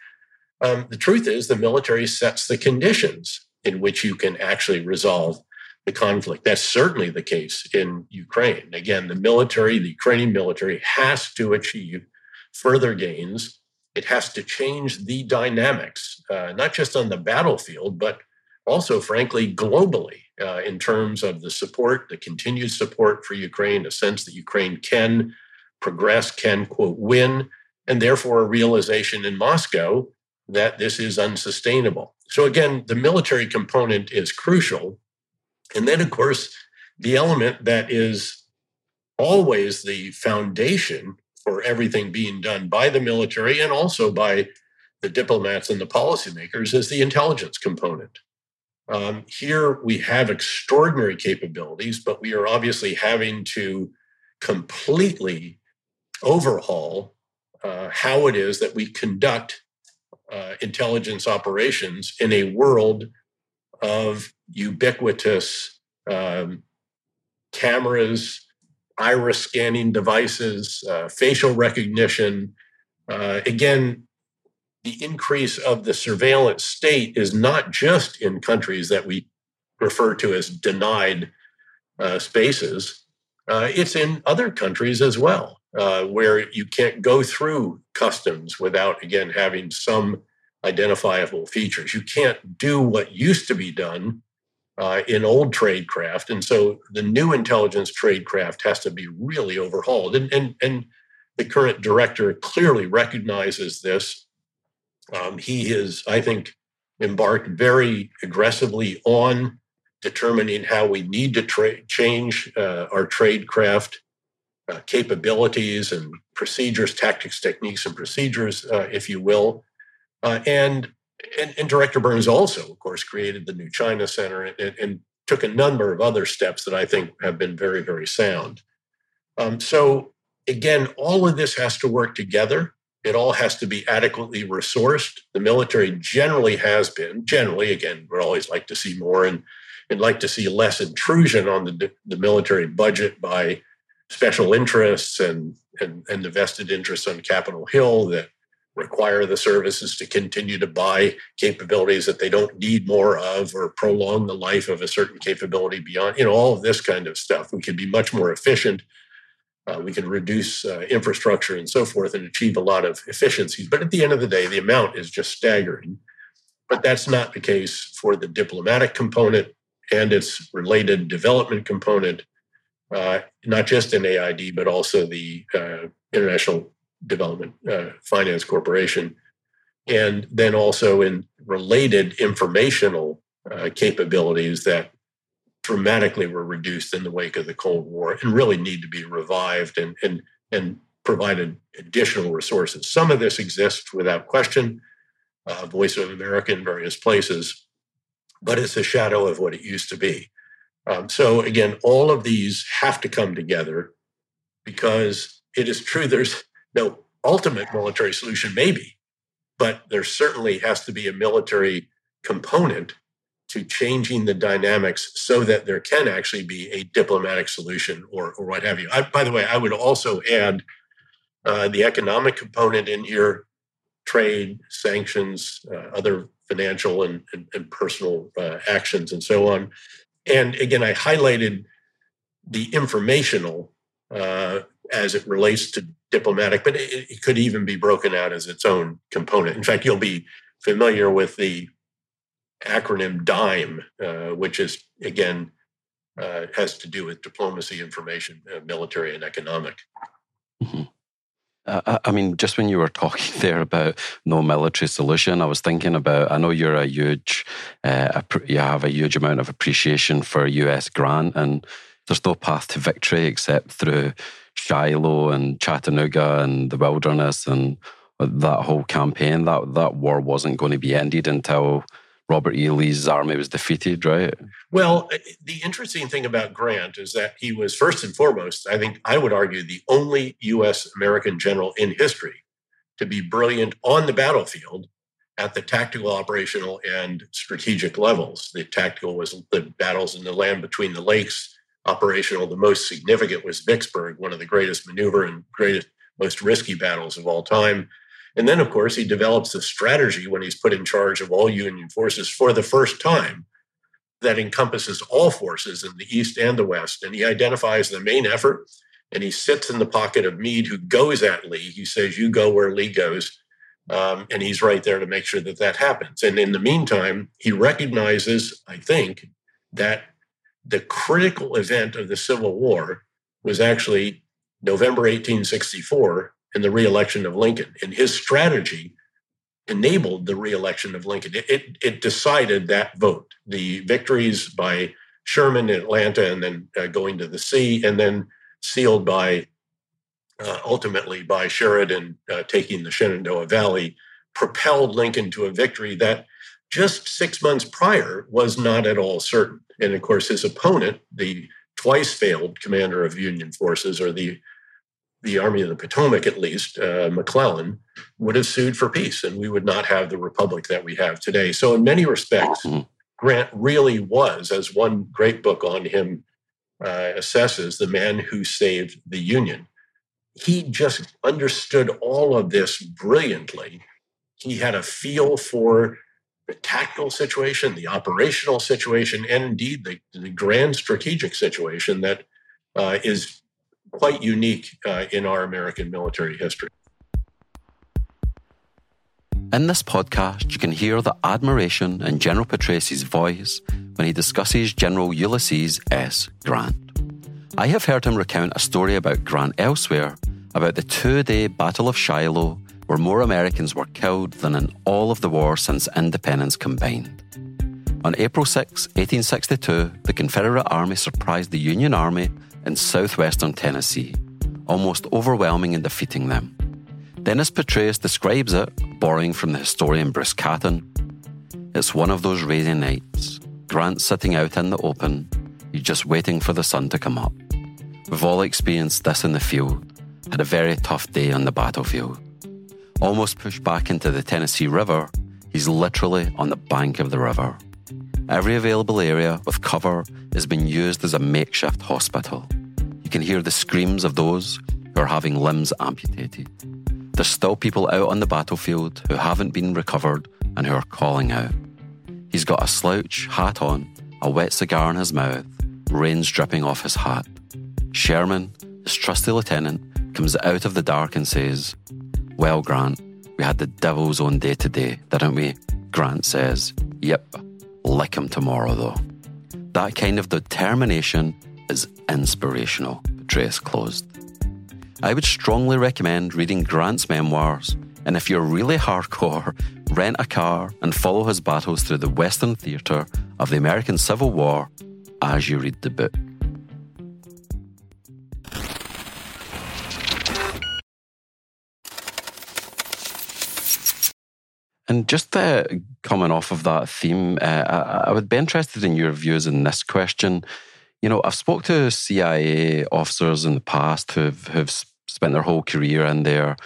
Speaker 2: Um, the truth is, the military sets the conditions in which you can actually resolve the conflict. That's certainly the case in Ukraine. Again, the military, the Ukrainian military, has to achieve further gains. It has to change the dynamics, uh, not just on the battlefield, but also, frankly, globally, uh, in terms of the support, the continued support for Ukraine, a sense that Ukraine can progress, can, quote, win, and therefore a realization in Moscow that this is unsustainable. So, again, the military component is crucial. And then, of course, the element that is always the foundation for everything being done by the military and also by the diplomats and the policymakers is the intelligence component. Um, here we have extraordinary capabilities, but we are obviously having to completely overhaul uh, how it is that we conduct uh, intelligence operations in a world of ubiquitous um, cameras, iris scanning devices, uh, facial recognition. Uh, again, the increase of the surveillance state is not just in countries that we refer to as denied uh, spaces, uh, it's in other countries as well uh, where you can't go through customs without, again, having some identifiable features. You can't do what used to be done uh, in old tradecraft. And so the new intelligence tradecraft has to be really overhauled. And, and, and the current director clearly recognizes this. Um, he has, I think, embarked very aggressively on determining how we need to tra- change uh, our tradecraft uh, capabilities and procedures, tactics, techniques, and procedures, uh, if you will. Uh, and, and, and Director Burns also, of course, created the new China Center and, and, took a number of other steps that I think have been very, very sound. Um, so again, all of this has to work together. It all has to be adequately resourced. The military generally has been, generally, again, we'd always like to see more and, and like to see less intrusion on the, the military budget by special interests and, and, and the vested interests on Capitol Hill that require the services to continue to buy capabilities that they don't need more of or prolong the life of a certain capability beyond, you know, all of this kind of stuff. We can be much more efficient. Uh, we can reduce uh, infrastructure and so forth and achieve a lot of efficiencies. But at the end of the day, the amount is just staggering. But that's not the case for the diplomatic component and its related development component uh, not just in AID, but also the uh, International Development uh, Finance Corporation, and then also in related informational uh, capabilities that dramatically were reduced in the wake of the Cold War and really need to be revived and, and, and provided additional resources. Some of this exists without question, uh, Voice of America in various places, but it's a shadow of what it used to be. Um, so again, all of these have to come together because it is true there's no ultimate military solution, maybe, but there certainly has to be a military component to changing the dynamics so that there can actually be a diplomatic solution or, or what have you. I, by the way, I would also add uh, the economic component in here trade, sanctions, uh, other financial and, and, and personal uh, actions, and so on. And again, I highlighted the informational uh, as it relates to diplomatic, but it, it, could even be broken out as its own component. In fact, you'll be familiar with the acronym DIME, uh, which is again uh, has to do with diplomacy, information, uh, military, and economic.
Speaker 1: Mm-hmm. Uh, I mean, just when you were talking there about no military solution, I was thinking about. I know you're a huge, uh, you have a huge amount of appreciation for U.S. Grant, and there's no path to victory except through Shiloh and Chattanooga and the wilderness and that whole campaign. That that war wasn't going to be ended until Robert E. Lee's army was defeated, right?
Speaker 2: Well, uh, the interesting thing about Grant is that he was first and foremost, I think I would argue, the only U.S. American general in history to be brilliant on the battlefield at the tactical, operational, and strategic levels. The tactical was the battles in the land between the lakes. Operational, the most significant was Vicksburg, one of the greatest maneuver and greatest, most risky battles of all time. And then, of course, he develops a strategy when he's put in charge of all Union forces for the first time that encompasses all forces in the East and the West. And he identifies the main effort and he sits in the pocket of Meade, who goes at Lee. He says, You go where Lee goes. Um, and he's right there to make sure that that happens. And in the meantime, he recognizes, I think, that the critical event of the Civil War was actually November 1864 and the reelection of Lincoln. And his strategy enabled the reelection of Lincoln. It, it, it decided that vote. The victories by Sherman in Atlanta and then uh, going to the sea, and then sealed by uh, ultimately by Sheridan uh, taking the Shenandoah Valley, propelled Lincoln to a victory that just six months prior was not at all certain. And of course, his opponent, the twice failed commander of Union forces, or the the Army of the Potomac, at least, uh, McClellan, would have sued for peace, and we would not have the republic that we have today. So, in many respects, mm-hmm. Grant really was, as one great book on him uh, assesses, the man who saved the Union. He just understood all of this brilliantly. He had a feel for the tactical situation, the operational situation, and indeed the, the grand strategic situation that uh, is quite unique uh, in our American military history.
Speaker 1: In this podcast, you can hear the admiration in General Petraeus's voice when he discusses General Ulysses S. Grant. I have heard him recount a story about Grant elsewhere about the two day Battle of Shiloh, where more Americans were killed than in all of the war since independence combined. On April 6, 1862, the Confederate Army surprised the Union Army in southwestern Tennessee, almost overwhelming and defeating them. Dennis Petraeus describes it, borrowing from the historian Bruce Catton. It's one of those rainy nights, Grant sitting out in the open, he's just waiting for the sun to come up. We've all experienced this in the field, had a very tough day on the battlefield. Almost pushed back into the Tennessee River, he's literally on the bank of the river. Every available area with cover is being used as a makeshift hospital. You can hear the screams of those who are having limbs amputated. There's still people out on the battlefield who haven't been recovered and who are calling out. He's got a slouch hat on, a wet cigar in his mouth, rain's dripping off his hat. Sherman, his trusty lieutenant, comes out of the dark and says, Well, Grant, we had the devil's own day today, didn't we? Grant says, Yep. Lick him tomorrow, though. That kind of determination is inspirational, Petraeus closed. I would strongly recommend reading Grant's memoirs, and if you're really hardcore, rent a car and follow his battles through the Western theatre of the American Civil War as you read the book. And just uh, coming off of that theme, uh, I, I, would be interested in your views on this question. You know, I've spoke to CIA officers in the past who've, who've spent their whole career in there,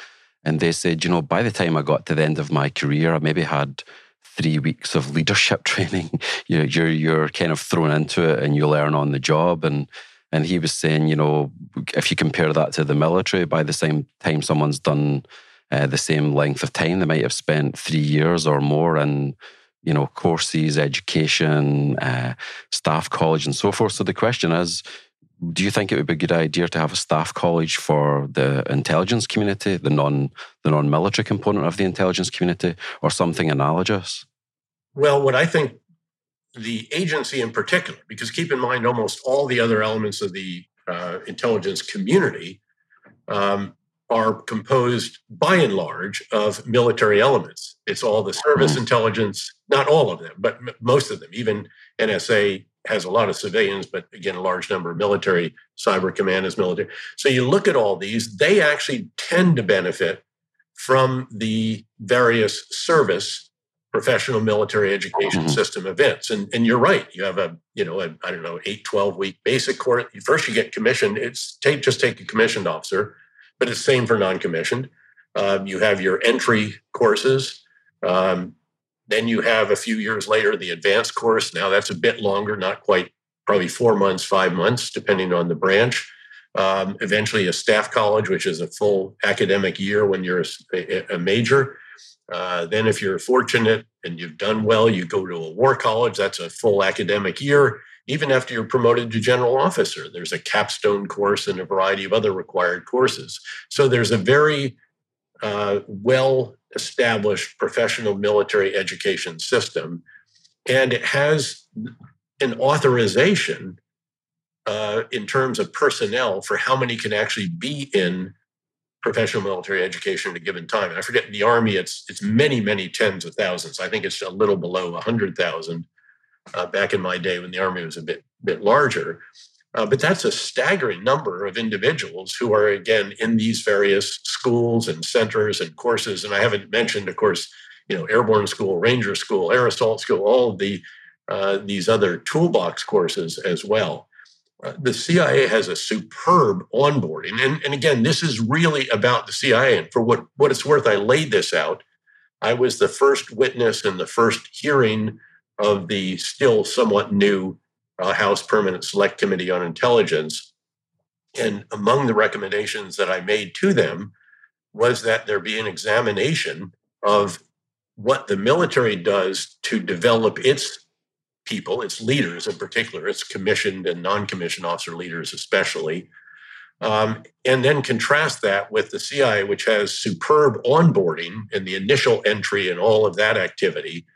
Speaker 1: and they said, you know, by the time I got to the end of my career, I maybe had three weeks of leadership training. you know, you're you're kind of thrown into it, and you learn on the job. And and he was saying, you know, if you compare that to the military, by the same time someone's done uh, the same length of time. They might have spent three years or more in, you know, courses, education, uh, staff college, and so forth. So the question is, do you think it would be a good idea to have a staff college for the intelligence community, the non the non military component of the intelligence community, or something analogous?
Speaker 2: Well, what I think the agency in particular, because keep in mind, almost all the other elements of the uh, intelligence community um, are composed by and large of military elements. It's all the service mm-hmm. intelligence, not all of them, but m- most of them. Even NSA has a lot of civilians, but again, a large number of military. Cyber Command is military. So you look at all these, they actually tend to benefit from the various service professional military education mm-hmm. system events. And, and you're right. You have a, you know, a, I don't know, eight, 12 week basic course. First you get commissioned. It's take, just take a commissioned officer, but it's same for non-commissioned. Um, you have your entry courses. Um, then you have a few years later, the advanced course. Now that's a bit longer, not quite, probably four months, five months, depending on the branch. Um, eventually a staff college, which is a full academic year when you're a, a major. Uh, then, if you're fortunate and you've done well, you go to a war college. That's a full academic year. Even after you're promoted to general officer, there's a capstone course and a variety of other required courses. So, there's a very uh, well established professional military education system, and it has an authorization uh, in terms of personnel for how many can actually be in professional military education at a given time. And I forget in the Army; it's it's many many tens of thousands. I think it's a little below hundred thousand uh, back in my day when the Army was a bit bit larger. Uh, but that's a staggering number of individuals who are again in these various schools and centers and courses. And I haven't mentioned, of course, you know, airborne school, ranger school, air assault school, all of the uh, these other toolbox courses as well. Uh, the CIA has a superb onboarding. And, and again, this is really about the CIA. And for what, what it's worth, I laid this out. I was the first witness in the first hearing of the still somewhat new uh, House Permanent Select Committee on Intelligence. And among the recommendations that I made to them was that there be an examination of what the military does to develop its people, its leaders in particular, its commissioned and non commissioned officer leaders, especially. Um, and then contrast that with the CIA, which has superb onboarding and the initial entry and all of that activity,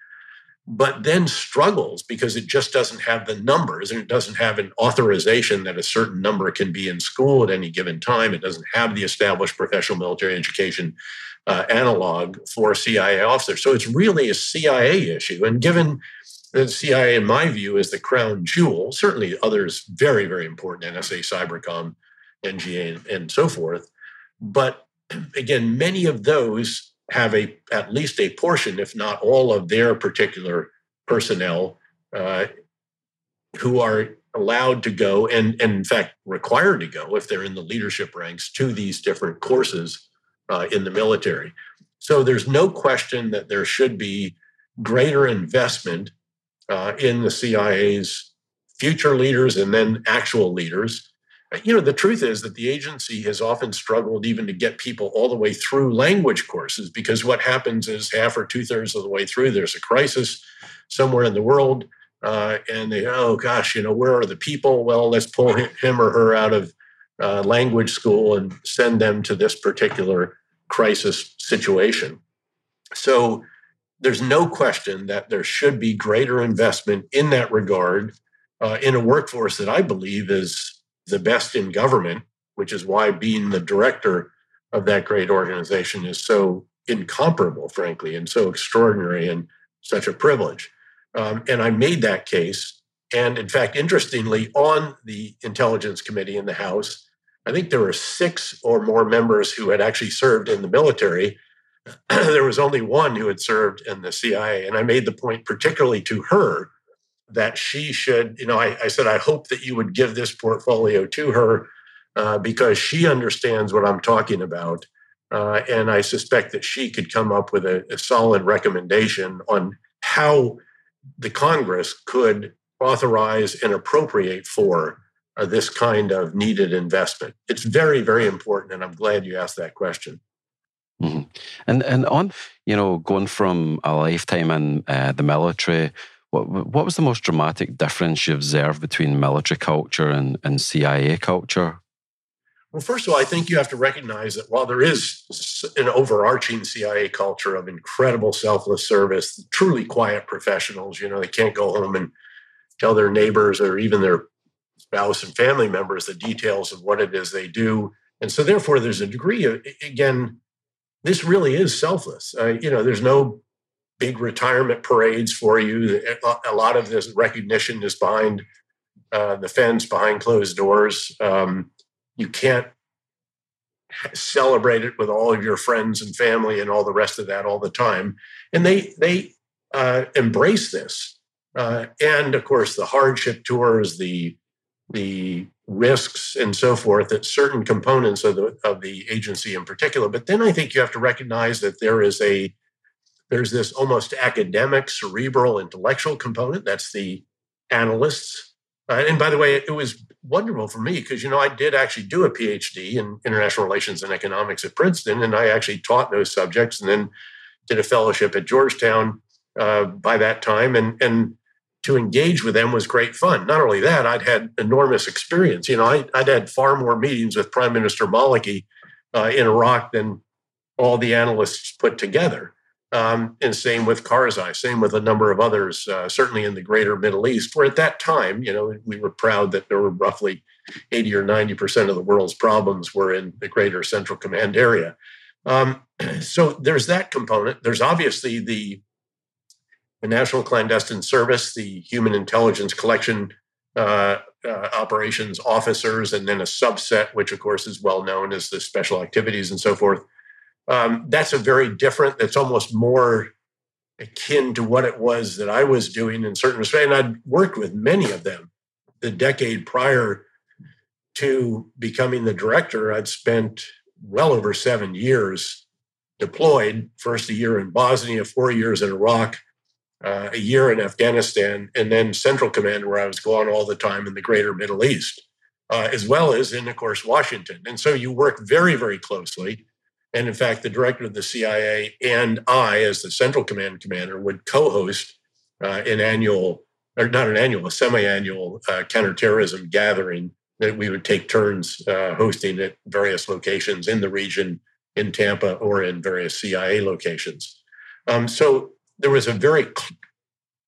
Speaker 2: but then struggles because it just doesn't have the numbers and it doesn't have an authorization that a certain number can be in school at any given time. It doesn't have the established professional military education uh, analog for CIA officers. So it's really a CIA issue. And given the CIA, in my view, is the crown jewel. Certainly, others very, very important: NSA, Cybercom, NGA, and, and so forth. But again, many of those have a at least a portion, if not all, of their particular personnel uh, who are allowed to go and, and in fact required to go if they're in the leadership ranks to these different courses uh, in the military. So there's no question that there should be greater investment uh, in the CIA's future leaders and then actual leaders. You know, the truth is that the agency has often struggled even to get people all the way through language courses because what happens is half or two thirds of the way through, there's a crisis somewhere in the world. Uh, and they, oh gosh, you know, where are the people? Well, let's pull him or her out of uh, language school and send them to this particular crisis situation. So there's no question that there should be greater investment in that regard uh, in a workforce that I believe is the best in government, which is why being the director of that great organization is so incomparable, frankly, and so extraordinary and such a privilege. Um, and I made that case. And in fact, interestingly, on the Intelligence Committee in the House, I think there were six or more members who had actually served in the military there was only one who had served in the CIA. And I made the point, particularly to her, that she should, you know, I, I said, I hope that you would give this portfolio to her uh, because she understands what I'm talking about. Uh, and I suspect that she could come up with a, a solid recommendation on how the Congress could authorize and appropriate for uh, this kind of needed investment. It's very, very important. And I'm glad you asked that question.
Speaker 1: Mm-hmm. And and on you know going from a lifetime in uh, the military, what what was the most dramatic difference you observed between military culture and, and CIA culture?
Speaker 2: Well, first of all, I think you have to recognize that while there is an overarching CIA culture of incredible selfless service, truly quiet professionals, you know, they can't go home and tell their neighbors or even their spouse and family members the details of what it is they do. And so, therefore, there's a degree of, again, this really is selfless. Uh, you know, there's no big retirement parades for you. A lot of this recognition is behind uh, the fence, behind closed doors. Um, you can't celebrate it with all of your friends and family and all the rest of that all the time. And they they uh, embrace this. Uh, and of course, the hardship tours, the the risks and so forth that certain components of the of the agency in particular. But then I think you have to recognize that there is a there's this almost academic, cerebral, intellectual component. That's the analysts. Uh, and by the way, it was wonderful for me because you know I did actually do a PhD in international relations and economics at Princeton, and I actually taught those subjects, and then did a fellowship at Georgetown uh, by that time, and and to engage with them was great fun. Not only that, I'd had enormous experience. You know, I, would had far more meetings with Prime Minister Maliki uh, in Iraq than all the analysts put together. Um, and same with Karzai, same with a number of others, uh, certainly in the greater Middle East, where at that time, you know, we were proud that there were roughly 80 or 90% of the world's problems were in the greater Central Command area. Um, so there's that component. There's obviously the, the National Clandestine Service, the Human Intelligence Collection uh, uh, Operations officers, and then a subset, which of course is well known as the Special Activities and so forth um, that's a very different, that's almost more akin to what it was that I was doing in certain respects. And I'd worked with many of them the decade prior to becoming the director. I'd spent well over seven years deployed, first a year in Bosnia, four years in Iraq, uh, a year in Afghanistan, and then Central Command, where I was gone all the time in the greater Middle East, uh, as well as in, of course, Washington. And so you work very, very closely and in fact, the director of the CIA and I, as the Central Command commander, would co host uh, an annual, or not an annual, a semi annual uh, counterterrorism gathering that we would take turns uh, hosting at various locations in the region, in Tampa, or in various CIA locations. Um, so there was a very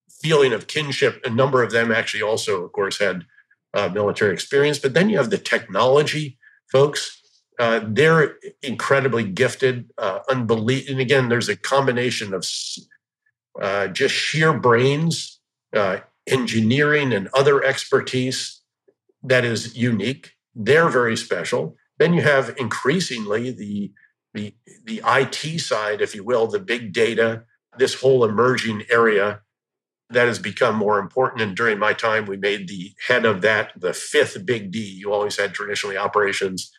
Speaker 2: feeling of kinship. A number of them actually also, of course, had uh, military experience. But then you have the technology folks uh, they're incredibly gifted, uh, unbelievable. And again, there's a combination of uh, just sheer brains, uh, engineering, and other expertise that is unique. They're very special. Then you have increasingly the the the IT side, if you will, the big data, this whole emerging area that has become more important. And during my time, we made the head of that the fifth big D. You always had traditionally operations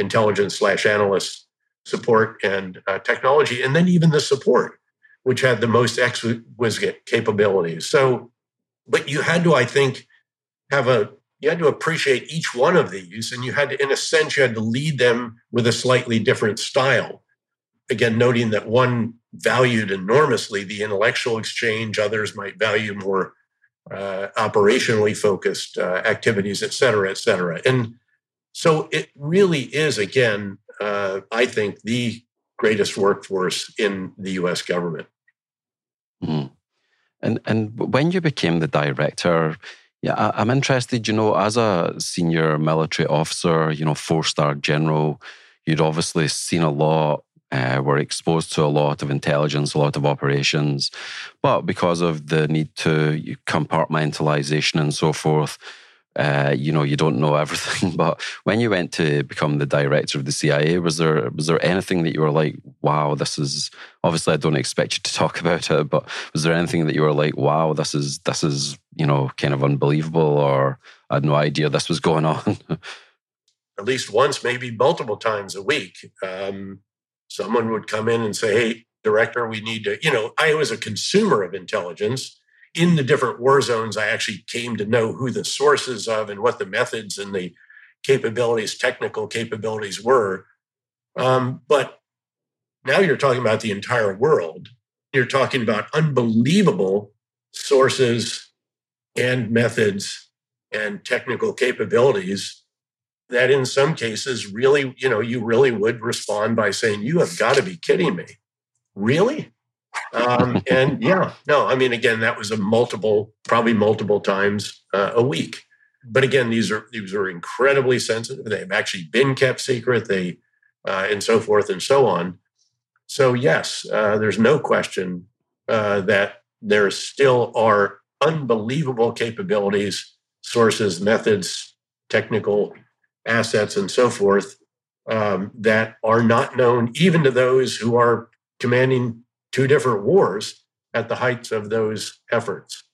Speaker 2: intelligence slash analyst support and uh, technology, and then even the support, which had the most exquisite capabilities. So, but you had to, I think, have a you had to appreciate each one of these, and you had to, in a sense, you had to lead them with a slightly different style. Again, noting that one valued enormously the intellectual exchange, others might value more uh, operationally focused uh, activities, et cetera, et cetera. And so it really is, again, uh, I think, the greatest workforce in the US government.
Speaker 1: Mm. And, and when you became the director, yeah, I, am interested, you know, as a senior military officer, you know, four star general, you'd obviously seen a lot, uh, were exposed to a lot of intelligence, a lot of operations. But because of the need to compartmentalization and so forth, uh, you know, you don't know everything. But when you went to become the director of the CIA, was there was there anything that you were like, wow, this is obviously I don't expect you to talk about it, but was there anything that you were like, wow, this is this is you know kind of unbelievable, or I had no idea this was going on.
Speaker 2: At least once, maybe multiple times a week, um, someone would come in and say, "Hey, director, we need to." You know, I was a consumer of intelligence in the different war zones, I actually came to know who the sources of and what the methods and the capabilities, technical capabilities were. Um, but now you're talking about the entire world. You're talking about unbelievable sources and methods and technical capabilities that in some cases really, you know, you really would respond by saying, You have got to be kidding me. Really? Um, and yeah, no, I mean, again, that was a multiple, probably multiple times uh, a week. But again, these are these are incredibly sensitive. They've actually been kept secret. They uh, and so forth and so on. So yes, uh, there's no question uh, that there still are unbelievable capabilities, sources, methods, technical assets, and so forth um, that are not known even to those who are commanding two different wars at the heights of those efforts.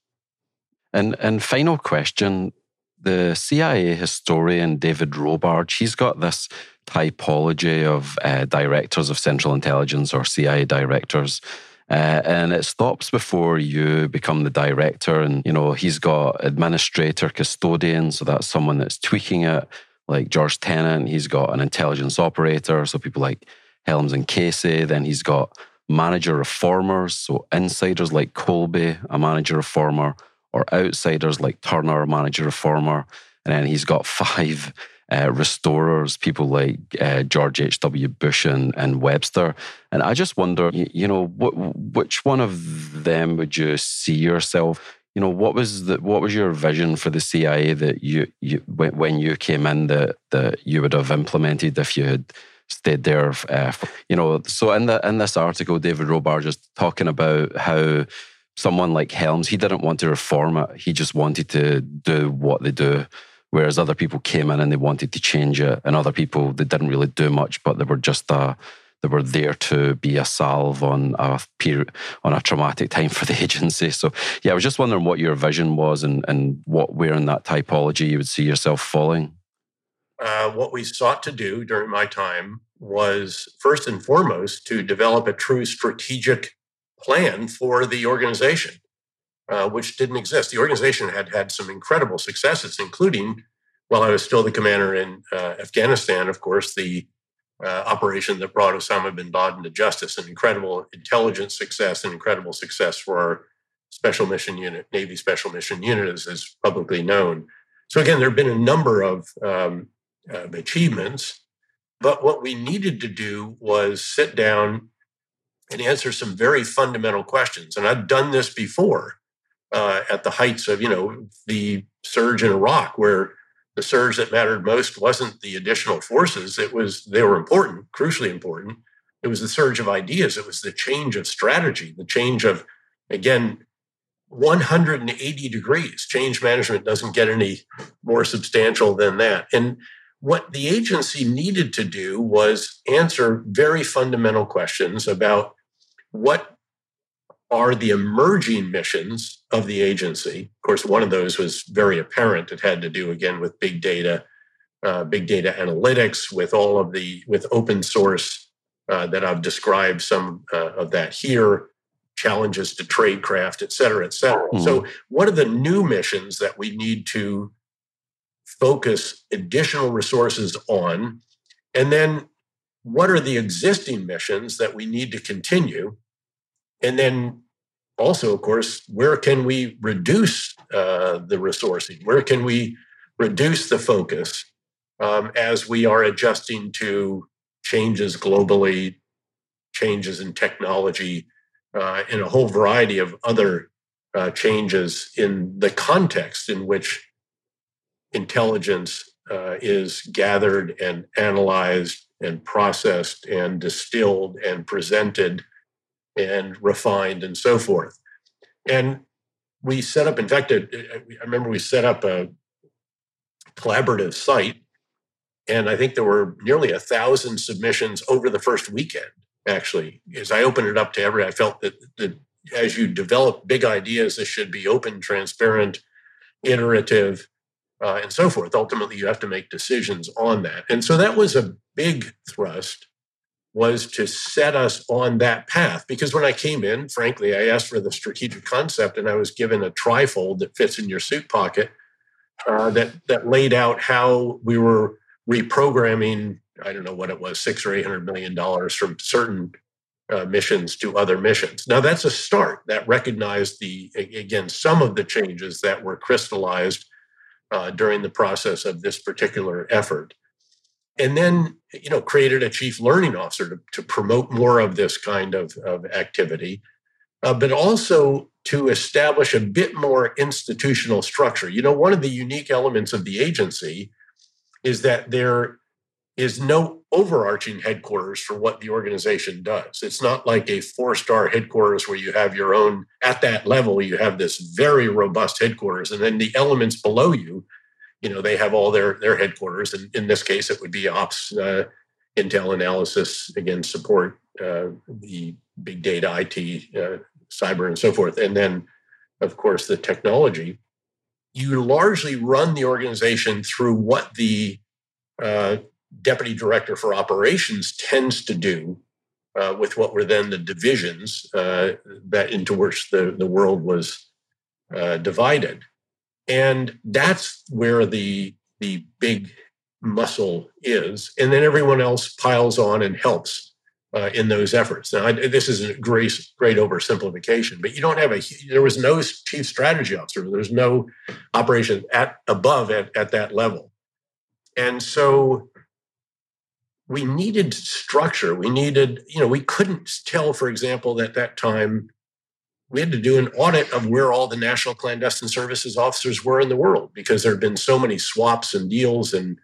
Speaker 1: And and final question: the CIA historian David Robarge, he's got this typology of uh, directors of Central Intelligence or CIA directors. Uh, and it stops before you become the director. And, you know, he's got administrator, custodian. So that's someone that's tweaking it, like George Tenet. He's got an intelligence operator. So people like Helms and Casey. Then he's got manager reformers. So insiders like Colby, a manager reformer, or outsiders like Turner, a manager reformer. And then he's got five uh, restorers, people like uh, George H.W. Bush and, and, Webster. And I just wonder, you, you know, which one of them would you see yourself? You know, what was the what was your vision for the CIA that you, you when, when you came in that that you would have implemented if you had stayed there? Uh, you know, so in the in this article, David Robarge is talking about how someone like Helms, he didn't want to reform it. He just wanted to do what they do whereas other people came in and they wanted to change it, and other people they didn't really do much, but they were just a they were there to be a salve on a period on a traumatic time for the agency. So yeah, I was just wondering what your vision was and and what where in that typology you would see yourself falling.
Speaker 2: Uh, what we sought to do during my time was first and foremost to develop a true strategic plan for the organization. Uh, which didn't exist. The organization had had some incredible successes, including while I was still the commander in uh, Afghanistan, of course, the uh, operation that brought Osama bin Laden to justice, an incredible intelligence success, an incredible success for our special mission unit, Navy Special Mission Unit, as is publicly known. So, again, there have been a number of um, uh, achievements, but what we needed to do was sit down and answer some very fundamental questions. And I've done this before uh, at the heights of you know the surge in Iraq, where the surge that mattered most wasn't the additional forces; it was they were important, crucially important. It was the surge of ideas. It was the change of strategy, the change of again 180 degrees. Change management doesn't get any more substantial than that. And what the agency needed to do was answer very fundamental questions about what are the emerging missions of the agency. Of course, one of those was very apparent. It had to do again with big data, uh, big data analytics, with all of the with open source uh, that I've described some uh, of that here. Challenges to tradecraft, et cetera, et cetera. Mm-hmm. So, what are the new missions that we need to focus additional resources on? And then, what are the existing missions that we need to continue? And then also, of course, where can we reduce uh, the resourcing? Where can we reduce the focus um, as we are adjusting to changes globally, changes in technology, uh, and a whole variety of other uh, changes in the context in which intelligence uh, is gathered and analyzed and processed and distilled and presented and refined and so forth. And we set up, in fact, I remember we set up a collaborative site, and I think there were nearly a thousand submissions over the first weekend. Actually, as I opened it up to every, I felt that, that as you develop big ideas, this should be open, transparent, iterative, uh, and so forth. Ultimately, you have to make decisions on that. And so that was a big thrust was to set us on that path. Because when I came in, frankly, I asked for the strategic concept and I was given a trifold that fits in your suit pocket uh, that, that laid out how we were reprogramming, I don't know what it was, six or eight hundred million dollars from certain uh, missions to other missions. Now that's a start that recognized the, again, some of the changes that were crystallized uh, during the process of this particular effort and then you know created a chief learning officer to, to promote more of this kind of, of activity uh, but also to establish a bit more institutional structure. You know, one of the unique elements of the agency is that there is no overarching headquarters for what the organization does. It's not like a four star headquarters where you have your own, at that level, you have this very robust headquarters. And then the elements below you, you know, they have all their, their headquarters. And in this case, it would be ops, uh, intel analysis, again, support, uh, the big data, IT, uh, cyber, and so forth. And then, of course, the technology. You largely run the organization through what the uh, deputy director for operations tends to do uh, with what were then the divisions uh, that into which the, the world was uh, divided. And that's where the, the big muscle is. And then everyone else piles on and helps uh, in those efforts. Now, I, this is a great, great oversimplification, but you don't have a, there was no chief strategy officer. There's no operation at above at, at that level. And so we needed structure. We needed, you know, we couldn't tell, for example, at that time, we had to do an audit of where all the national clandestine services officers were in the world because there had been so many swaps and deals. And,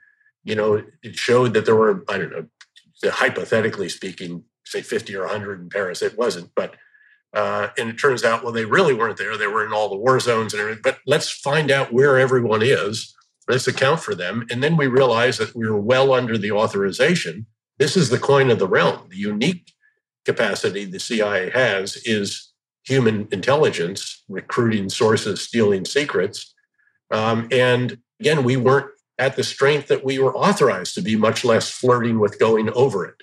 Speaker 2: you know, it showed that there were, I don't know, hypothetically speaking, say 50 or 100 in Paris. It wasn't, but, uh, and it turns out, well, they really weren't there. They were in all the war zones and everything. But let's find out where everyone is Let's account for them. And then we realize that we were well under the authorization. This is the coin of the realm. The unique capacity the CIA has is human intelligence, recruiting sources, stealing secrets. Um, and again, we weren't at the strength that we were authorized to be, much less flirting with going over it.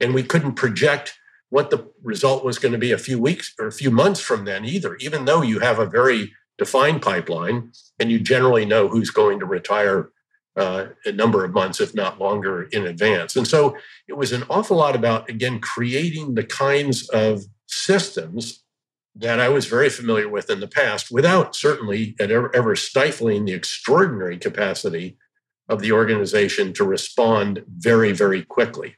Speaker 2: And we couldn't project what the result was going to be a few weeks or a few months from then either, even though you have a very defined pipeline, and you generally know who's going to retire uh, a number of months, if not longer, in advance. And so it was an awful lot about, again, creating the kinds of systems that I was very familiar with in the past without certainly ever, ever stifling the extraordinary capacity of the organization to respond very, very quickly.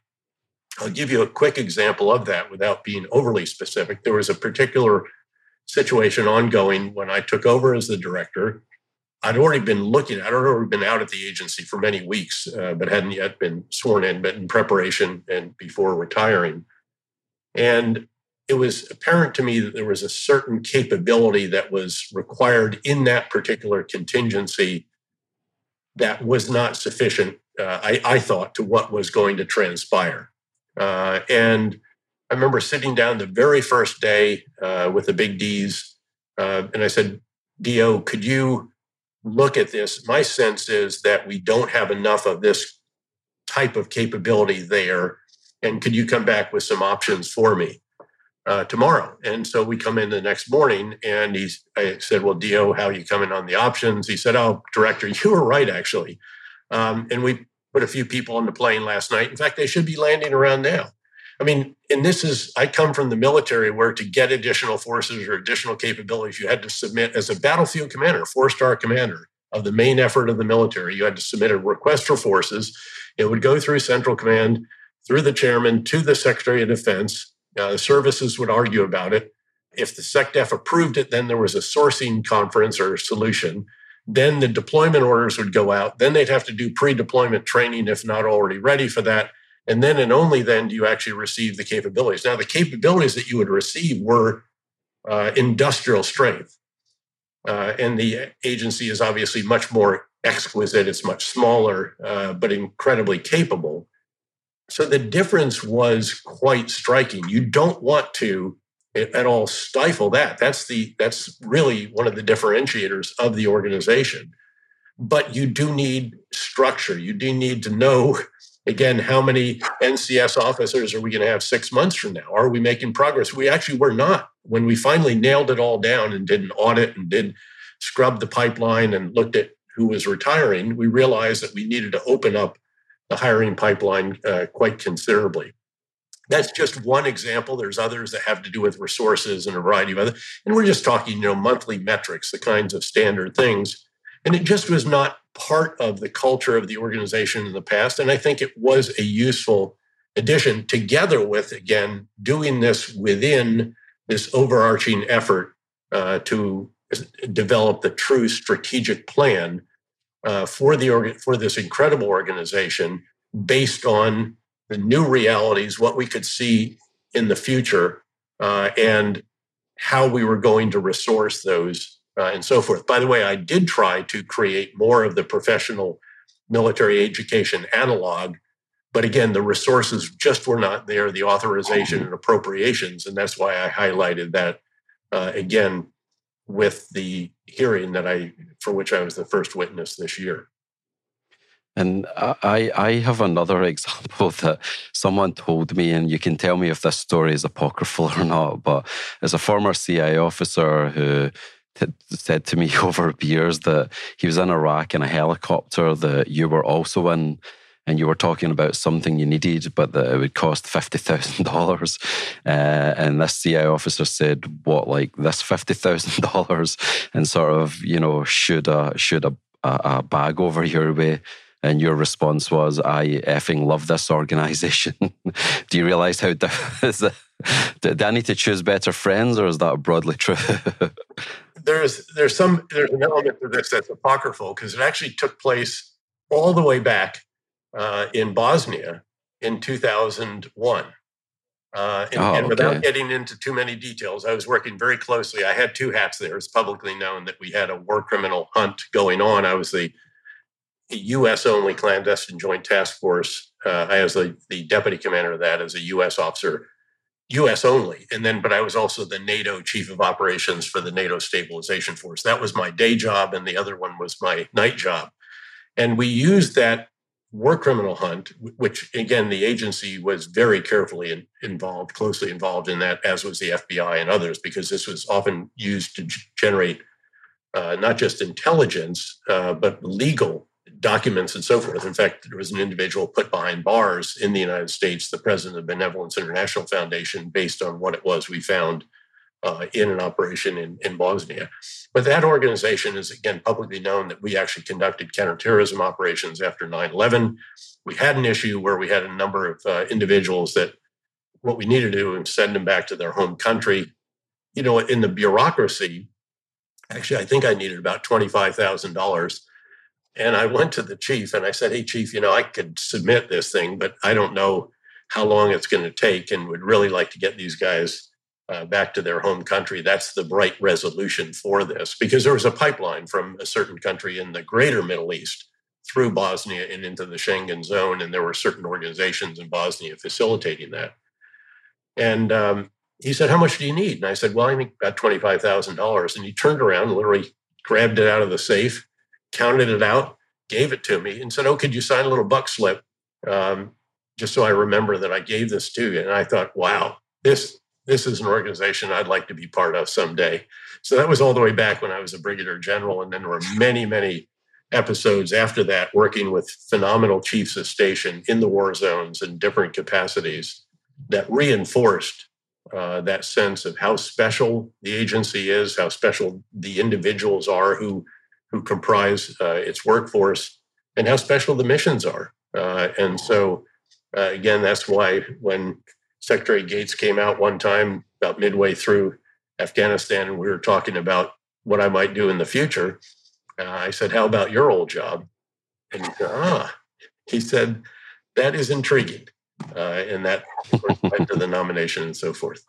Speaker 2: I'll give you a quick example of that without being overly specific. There was a particular situation ongoing when I took over as the director. I'd already been looking, I'd already been out at the agency for many weeks, uh, but hadn't yet been sworn in, but in preparation and before retiring. And it was apparent to me that there was a certain capability that was required in that particular contingency that was not sufficient, uh, I, I, thought, to what was going to transpire. Uh, and I remember sitting down the very first day uh, with the big D's, uh, and I said, "Do, could you look at this? My sense is that we don't have enough of this type of capability there, and could you come back with some options for me uh, tomorrow?" And so we come in the next morning, and he's. I said, "Well, Do, how are you coming on the options?" He said, "Oh, director, you were right, actually." Um, and we put a few people on the plane last night. In fact, they should be landing around now. I mean, and this is, I come from the military where to get additional forces or additional capabilities, you had to submit as a battlefield commander, four star commander of the main effort of the military, you had to submit a request for forces. It would go through Central Command, through the chairman to the Secretary of Defense. Uh, the services would argue about it. If the SecDef approved it, then there was a sourcing conference or solution. Then the deployment orders would go out. Then they'd have to do pre deployment training if not already ready for that. And then and only then do you actually receive the capabilities. Now, the capabilities that you would receive were uh, industrial strength. Uh, and the agency is obviously much more exquisite, it's much smaller, uh, but incredibly capable. So the difference was quite striking. You don't want to at all stifle that. That's the that's really one of the differentiators of the organization. But you do need structure. You do need to know Again, how many NCS officers are we going to have six months from now? Are we making progress? We actually were not. When we finally nailed it all down and did an audit and did scrub the pipeline and looked at who was retiring, we realized that we needed to open up the hiring pipeline uh, quite considerably. That's just one example. There's others that have to do with resources and a variety of other. And we're just talking, you know, monthly metrics, the kinds of standard things. And it just was not part of the culture of the organization in the past. And I think it was a useful addition together with, again, doing this within this overarching effort uh, to develop the true strategic plan uh, for the for this incredible organization based on the new realities, what we could see in the future, uh, and how we were going to resource those uh, and so forth. By the way, I did try to create more of the professional military education analog, but again, the resources just were not there, the authorization and appropriations, and that's why I highlighted that uh, again with the hearing that I, for which I was the first witness this year.
Speaker 1: And I, I have another example that someone told me, and you can tell me if this story is apocryphal or not. But as a former CIA officer who said to me over years that he was in Iraq in a helicopter that you were also in, and you were talking about something you needed, but that it would cost fifty thousand uh, dollars. And this CIA officer said, "What, like this fifty thousand dollars?" And sort of, you know, should a should a, a, a bag over your way and your response was, I effing love this organization. Do you realize how is that, do I need to choose better friends or is that broadly true?
Speaker 2: There's there's some there's an element to this that's apocryphal because it actually took place all the way back uh, in Bosnia in 2001. Uh, and, oh, and, without okay. getting into too many details, I was working very closely. I had two hats there. It's publicly known that we had a war criminal hunt going on. I was the U.S. only clandestine joint task force. Uh, I was the, the deputy commander of that as a U.S. officer, U.S. only. And then, but I was also the NATO chief of operations for the NATO stabilization force. That was my day job, and the other one was my night job. And we used that war criminal hunt, which again, the agency was very carefully in, involved, closely involved in that, as was the FBI and others, because this was often used to generate uh, not just intelligence, uh, but legal documents and so forth. In fact, there was an individual put behind bars in the United States, the president of Benevolence International Foundation, based on what it was we found uh, in an operation in, in Bosnia. But that organization is, again, publicly known that we actually conducted counterterrorism operations after 9 11. We had an issue where we had a number of uh, individuals that what we needed to do was send them back to their home country. You know, in the bureaucracy, actually, I think I needed about $25,000 and I went to the chief and I said, Hey, chief, you know, I could submit this thing, but I don't know how long it's going to take and would really like to get these guys uh, back to their home country. That's the bright resolution for this because there was a pipeline from a certain country in the greater Middle East through Bosnia and into the Schengen zone. And there were certain organizations in Bosnia facilitating that. And um, he said, How much do you need? And I said, Well, I think about $25,000. And he turned around literally grabbed it out of the safe counted it out, gave it to me, and said, "Oh, could you sign a little buck slip, um, just so I remember that I gave this to you?" And I thought, "Wow, this this is an organization I'd like to be part of someday." So that was all the way back when I was a brigadier general, and then there were many, many episodes after that working with phenomenal chiefs of station in the war zones in different capacities that reinforced uh, that sense of how special the agency is, how special the individuals are who who comprise uh, its workforce and how special the missions are. Uh, and so, uh, again, that's why when Secretary Gates came out one time about midway through Afghanistan and we were talking about what I might do in the future, uh, I said, How about your old job? And he said, Ah, he said, That is intriguing. Uh, and that led to the nomination and so forth.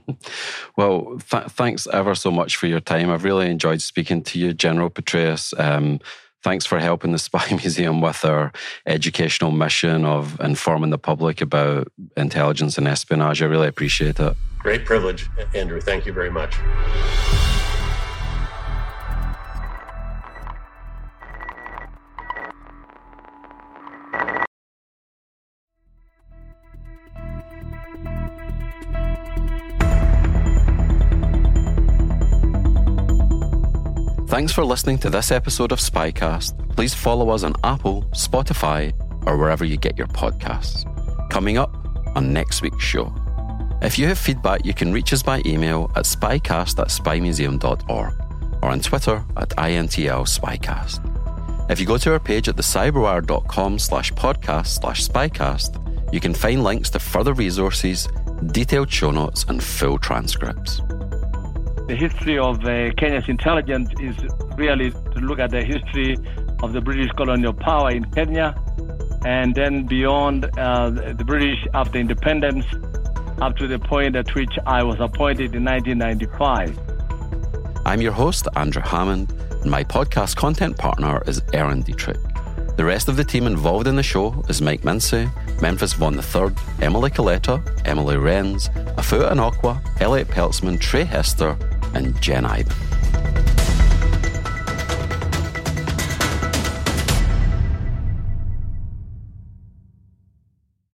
Speaker 1: well, th- thanks ever so much for your time. I've really enjoyed speaking to you, General Petraeus. Um, thanks for helping the Spy Museum with our educational mission of informing the public about intelligence and espionage. I really appreciate it.
Speaker 2: Great privilege, Andrew. Thank you very much.
Speaker 1: Thanks for listening to this episode of Spycast. Please follow us on Apple, Spotify, or wherever you get your podcasts. Coming up on next week's show. If you have feedback, you can reach us by email at spycast at spymuseum.org or on Twitter at INTL Spycast. If you go to our page at thecyberwire.com slash podcast slash spycast, you can find links to further resources, detailed show notes, and full transcripts.
Speaker 4: The history of uh, Kenya's intelligence is really to look at the history of the British colonial power in Kenya and then beyond uh, the British after independence up to the point at which I was appointed in 1995.
Speaker 1: I'm your host, Andrew Hammond, and my podcast content partner is Aaron Dietrich. The rest of the team involved in the show is Mike Mincey, Memphis Vaughan III, Emily Coletta, Emily Renz, Afua Anokwa, Elliot Peltzman, Trey Hester, and Jen Eiben.